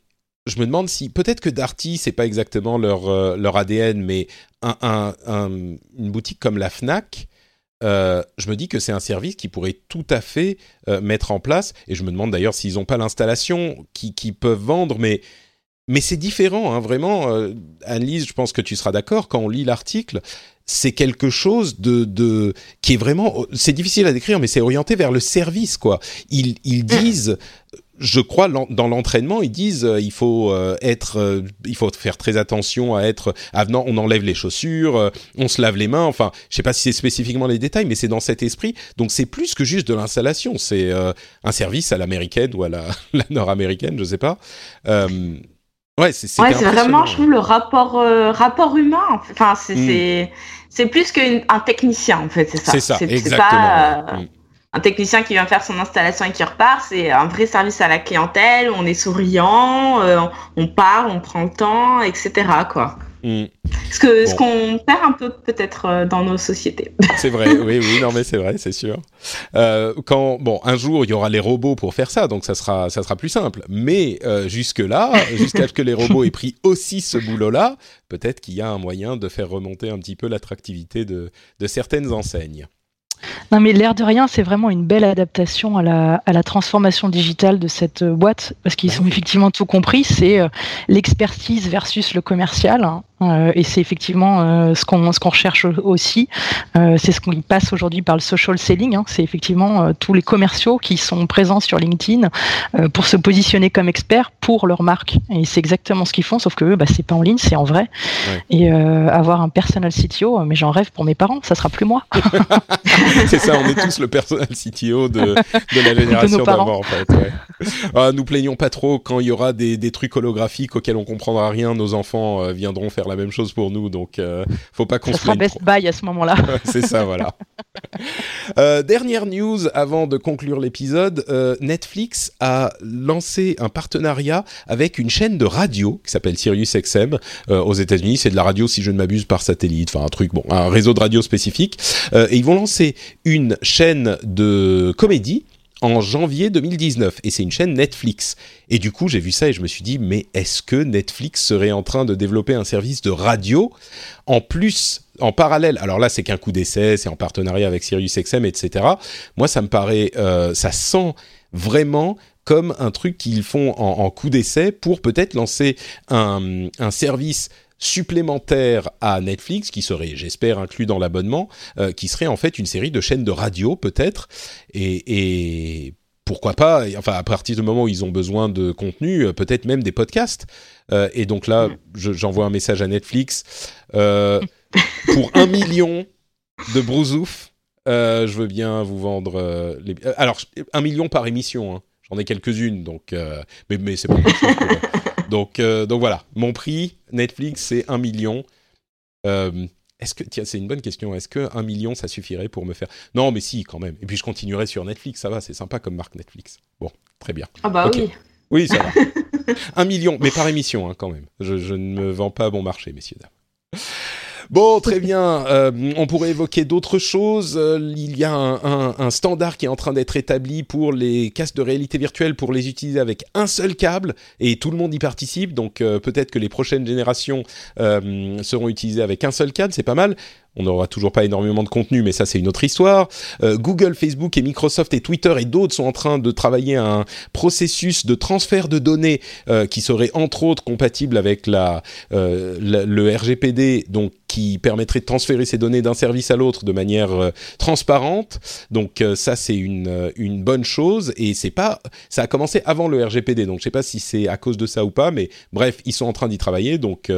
je me demande si, peut-être que Darty, c'est pas exactement leur euh, leur ADN, mais un, un, une boutique comme la Fnac. Euh, je me dis que c'est un service qui pourrait tout à fait mettre en place, et je me demande d'ailleurs s'ils n'ont pas l'installation qui, qui peuvent vendre, mais mais c'est différent, hein, vraiment. Euh, Annelise, je pense que tu seras d'accord quand on lit l'article. C'est quelque chose de, de qui est vraiment. C'est difficile à décrire, mais c'est orienté vers le service, quoi. Ils, ils disent, je crois, dans l'entraînement, ils disent, euh, il faut euh, être, euh, il faut faire très attention à être avenant. On enlève les chaussures, on se lave les mains. Enfin, je sais pas si c'est spécifiquement les détails, mais c'est dans cet esprit. Donc c'est plus que juste de l'installation. C'est un service à l'américaine ou à la, la nord-américaine, je sais pas. Ouais, c'est vraiment, je trouve, le rapport, euh, rapport humain. Enfin, c'est mm. c'est plus qu'un technicien, en fait, c'est ça. C'est ça, exactement. Pas, euh, mm. Un technicien qui vient faire son installation et qui repart, c'est un vrai service à la clientèle. On est souriant, euh, on parle, on prend le temps, etc. Quoi. Mm. Ce que ce qu'on perd un peu peut-être euh, dans nos sociétés. C'est vrai, oui, oui, non mais c'est vrai, c'est sûr. Euh, quand bon, un jour il y aura les robots pour faire ça, donc ça sera ça sera plus simple. Mais euh, jusque là, jusqu'à ce que les robots aient pris aussi ce boulot-là, peut-être qu'il y a un moyen de faire remonter un petit peu l'attractivité de de certaines enseignes. Non, mais l'air de rien, c'est vraiment une belle adaptation à la, à la transformation digitale de cette boîte, parce qu'ils ont effectivement tout compris, c'est euh, l'expertise versus le commercial. Hein. Euh, et c'est effectivement euh, ce qu'on ce qu'on recherche aussi. Euh, c'est ce qu'on passe aujourd'hui par le social selling. Hein. C'est effectivement tous les commerciaux qui sont présents sur LinkedIn pour se positionner comme experts pour leur marque. Et c'est exactement ce qu'ils font, sauf que eux, bah, c'est pas en ligne, c'est en vrai. Et avoir un personal CTO, mais j'en rêve pour mes parents, ça sera plus moi. c'est ça, on est tous le personal CTO de, de la génération d'avant en fait. Ouais. Ah, nous plaignons pas trop quand il y aura des, des trucs holographiques auxquels on comprendra rien. Nos enfants viendront faire la même chose pour nous, donc euh, faut pas qu'on ça sera Best Buy à ce moment-là. c'est ça, voilà. Euh, dernière news avant de conclure l'épisode, euh, Netflix a lancé un partenariat avec une chaîne de radio qui s'appelle SiriusXM euh, aux États-Unis. C'est de la radio, si je ne m'abuse, par satellite, enfin un truc, bon, un réseau de radio spécifique. Et ils vont lancer une chaîne de comédie en janvier 2019 et c'est une chaîne Netflix. Et du coup, j'ai vu ça et je me suis dit mais est-ce que Netflix serait en train de développer un service de radio en plus en parallèle? Alors là, c'est qu'un coup d'essai, c'est en partenariat avec SiriusXM, etc. Moi, ça me paraît, euh, ça sent vraiment comme un truc qu'ils font en, coup d'essai pour peut-être lancer un service supplémentaire à Netflix, qui serait, j'espère, inclus dans l'abonnement, euh, qui serait en fait une série de chaînes de radio, peut-être, et, pourquoi pas, enfin, à partir du moment où ils ont besoin de contenu, euh, peut-être même des podcasts. Euh, et donc là, je- j'envoie un message à Netflix. Pour un million de brousouf, je veux bien vous vendre les... Alors, un million par émission, hein. j'en ai quelques-unes, donc... mais mais c'est pas. Donc, euh, donc voilà, mon prix, Netflix, c'est un million. Euh, est-ce que, tiens, c'est une bonne question. Est-ce que un million, ça suffirait pour me faire? Non, mais si, quand même. Et puis je continuerai sur Netflix, ça va, c'est sympa comme marque Netflix. Bon, très bien. Ah bah oui. Oui, ça va. un million, mais par émission, hein, quand même. Je, je ne me vends pas à bon marché, messieurs dames. Bon, très bien. Euh, on pourrait évoquer d'autres choses. Euh, il y a un, standard qui est en train d'être établi pour les casques de réalité virtuelle pour les utiliser avec un seul câble et tout le monde y participe. Donc euh, peut-être que les prochaines générations seront utilisées avec un seul câble. C'est pas mal. On n'aura toujours pas énormément de contenu, mais ça c'est une autre histoire. Euh, Google, Facebook et Microsoft et Twitter et d'autres sont en train de travailler à un processus de transfert de données euh, qui serait entre autres compatible avec la, euh, la- le RGPD, donc qui permettrait de transférer ces données d'un service à l'autre de manière euh, transparente. Donc euh, ça c'est une, une bonne chose et c'est pas ça a commencé avant le RGPD, donc je sais pas si c'est à cause de ça ou pas, mais bref ils sont en train d'y travailler, donc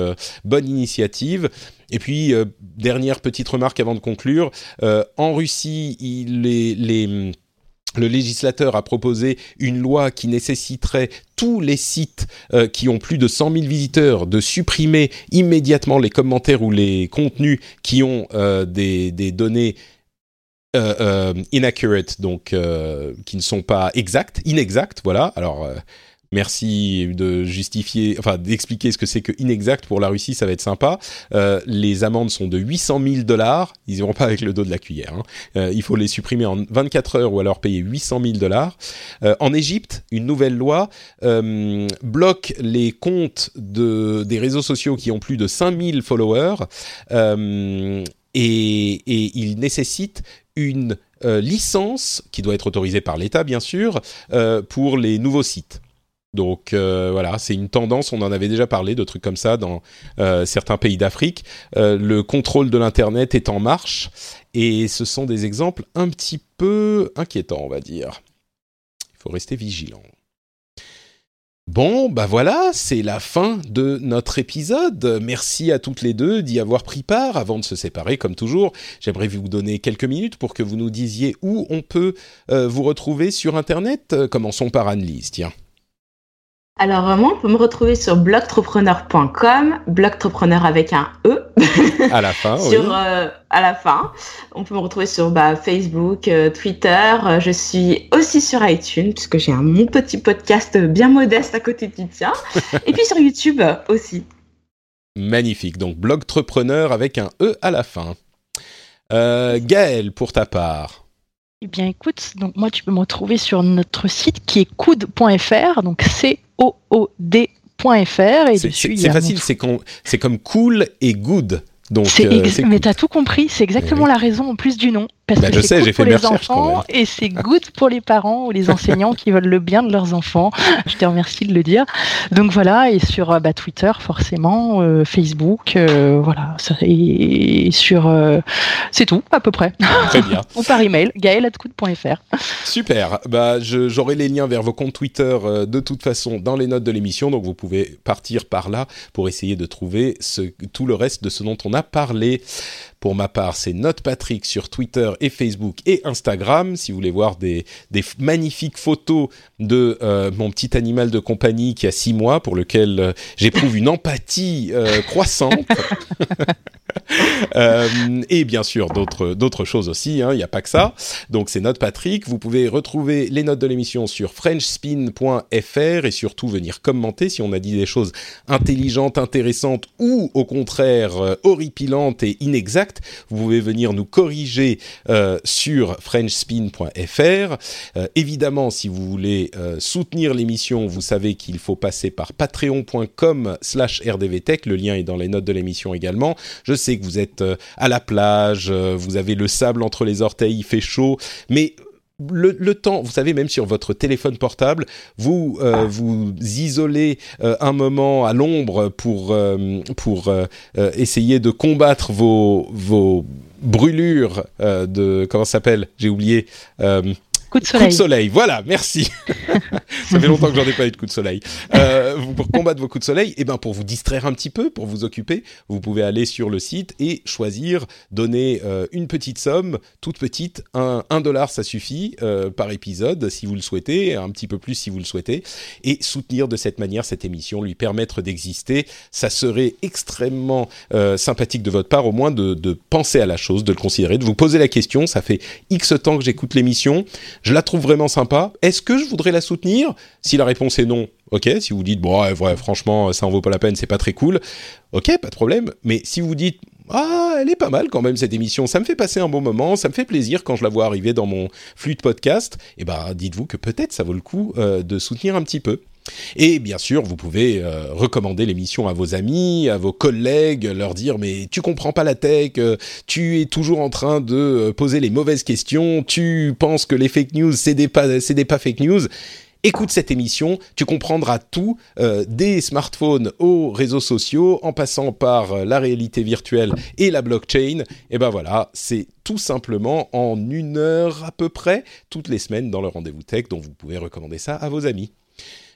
bonne initiative. Et puis, euh, dernière petite remarque avant de conclure, euh, en Russie, le législateur a proposé une loi qui nécessiterait tous les sites euh, qui ont plus de 100 000 visiteurs de supprimer immédiatement les commentaires ou les contenus qui ont des, données euh, inaccurate, donc qui ne sont pas exactes, inexactes, voilà. Alors, merci de justifier, enfin d'expliquer ce que c'est que inexact pour la Russie, ça va être sympa. Euh, les amendes sont de 800 000 dollars, ils iront pas avec le dos de la cuillère. hein. Euh, il faut les supprimer en 24 heures ou alors payer 800 000 dollars. Euh, en Égypte, une nouvelle loi bloque les comptes de, des réseaux sociaux qui ont plus de 5000 followers et, et il nécessite une licence qui doit être autorisée par l'État, bien sûr, pour les nouveaux sites. Donc euh, voilà, c'est une tendance, on en avait déjà parlé de trucs comme ça dans euh, certains pays d'Afrique. Euh, le contrôle de l'Internet est en marche et ce sont des exemples un petit peu inquiétants, on va dire. Il faut rester vigilant. Bon, bah voilà, c'est la fin de notre épisode. Merci à toutes les deux d'y avoir pris part. Avant de se séparer, comme toujours, j'aimerais vous donner quelques minutes pour que vous nous disiez où on peut vous retrouver sur Internet. Commençons par Anne-Lise, tiens. Alors, euh, moi, on peut me retrouver sur blogtrepreneur.com, blogtrepreneur avec un E. À la fin, sur, oui. euh, à la fin. On peut me retrouver sur bah, Facebook, euh, Twitter. Je suis aussi sur iTunes, puisque j'ai un mon petit podcast bien modeste à côté du tien. Et puis sur YouTube aussi. Magnifique. Donc, blogtrepreneur avec un E à la fin. Euh, Gaël, pour ta part. Eh bien, écoute, donc moi, tu peux me retrouver sur notre site qui est coude.fr, donc C-O-O-D.fr. Et C'est dessus, facile, c'est comme cool et good. Donc, euh, mais t'as tout compris, c'est exactement la raison en plus du nom. Parce Bah, que je sais, j'ai fait mes enfants et c'est good pour les parents ou les enseignants qui veulent le bien de leurs enfants. Je te remercie de le dire. Donc voilà, et sur euh, bah, Twitter forcément, euh, Facebook, euh, voilà, et sur, euh, c'est tout à peu près. Très bien. ou par email, gaël@coude.fr. Super. Bah, j'aurai les liens vers vos comptes Twitter de toute façon dans les notes de l'émission, donc vous pouvez partir par là pour essayer de trouver ce, tout le reste de ce dont on a parlé. Pour ma part, c'est Note Patrick sur Twitter et Facebook et Instagram. Si vous voulez voir des, des magnifiques photos de euh, mon petit animal de compagnie qui a six mois, pour lequel euh, j'éprouve une empathie euh, croissante. Euh, et bien sûr, d'autres choses aussi. hein, Il n'y a pas que ça. Donc c'est Note Patrick. Vous pouvez retrouver les notes de l'émission sur frenchspin.fr et surtout venir commenter si on a dit des choses intelligentes, intéressantes ou au contraire euh, horripilantes et inexactes. Vous pouvez venir nous corriger euh, sur frenchspin.fr. Évidemment, si vous voulez soutenir l'émission, vous savez qu'il faut passer par patreon.com slash rdvtech. Le lien est dans les notes de l'émission également. Je sais que vous êtes euh, à la plage, euh, vous avez le sable entre les orteils, il fait chaud, mais le, le temps, vous savez, même sur votre téléphone portable, vous euh, vous isolez euh, un moment à l'ombre pour euh, pour essayer de combattre vos vos brûlures de comment ça s'appelle? J'ai oublié. Coup de Coup soleil. de soleil, voilà, merci. Ça fait longtemps que j'en ai pas eu de coup de soleil. Euh, pour combattre vos coups de soleil, et ben pour vous distraire un petit peu, pour vous occuper, vous pouvez aller sur le site et choisir, donner euh, une petite somme, toute petite, un, un dollar ça suffit euh, par épisode si vous le souhaitez, un petit peu plus si vous le souhaitez, et soutenir de cette manière cette émission, lui permettre d'exister. Ça serait extrêmement sympathique de votre part, au moins de, de penser à la chose, de le considérer, de vous poser la question. Ça fait X temps que j'écoute l'émission je la trouve vraiment sympa. Est-ce que je voudrais la soutenir? Si la réponse est non, ok. Si vous dites, bon, ouais, franchement, ça en vaut pas la peine, c'est pas très cool, ok, pas de problème. Mais si vous dites, ah, elle est pas mal quand même cette émission, ça me fait passer un bon moment, ça me fait plaisir quand je la vois arriver dans mon flux de podcast, et ben dites-vous que peut-être ça vaut le coup euh, de soutenir un petit peu. Et bien sûr, vous pouvez euh, recommander l'émission à vos amis, à vos collègues, leur dire mais tu comprends pas la tech, euh, tu es toujours en train de euh, poser les mauvaises questions, tu penses que les fake news c'est des pas c'est des pas fake news. Écoute cette émission, tu comprendras tout, des smartphones aux réseaux sociaux, en passant par la réalité virtuelle et la blockchain. Et ben voilà, c'est tout simplement en une heure à peu près, toutes les semaines dans le rendez-vous tech, dont vous pouvez recommander ça à vos amis.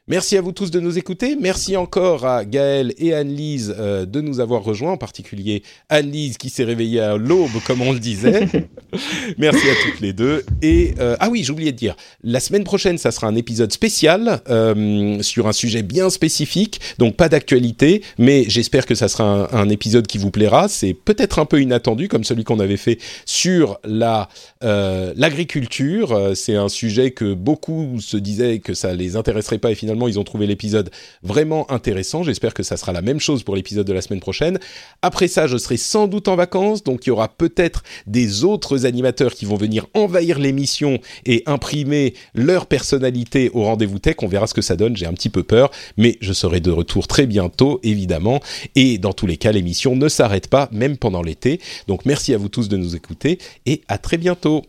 Merci à vous tous de nous écouter. Merci encore à Gaël et Anne-Lise euh, de nous avoir rejoints, en particulier Anne-Lise qui s'est réveillée à l'aube, comme on le disait. Merci à toutes les deux. Et euh, ah oui, oublié de dire, la semaine prochaine, ça sera un épisode spécial euh, sur un sujet bien spécifique, donc pas d'actualité, mais j'espère que ça sera un, un épisode qui vous plaira. C'est peut-être un peu inattendu, comme celui qu'on avait fait sur la l'agriculture. C'est un sujet que beaucoup se disaient que ça les intéresserait pas, et ils ont trouvé l'épisode vraiment intéressant. J'espère que ça sera la même chose pour l'épisode de la semaine prochaine. Après ça, je serai sans doute en vacances, donc il y aura peut-être des autres animateurs qui vont venir envahir l'émission et imprimer leur personnalité au rendez-vous tech. On verra ce que ça donne, j'ai un petit peu peur, mais je serai de retour très bientôt, évidemment. Et dans tous les cas, l'émission ne s'arrête pas, même pendant l'été. Donc merci à vous tous de nous écouter et à très bientôt.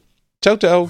Ciao, ciao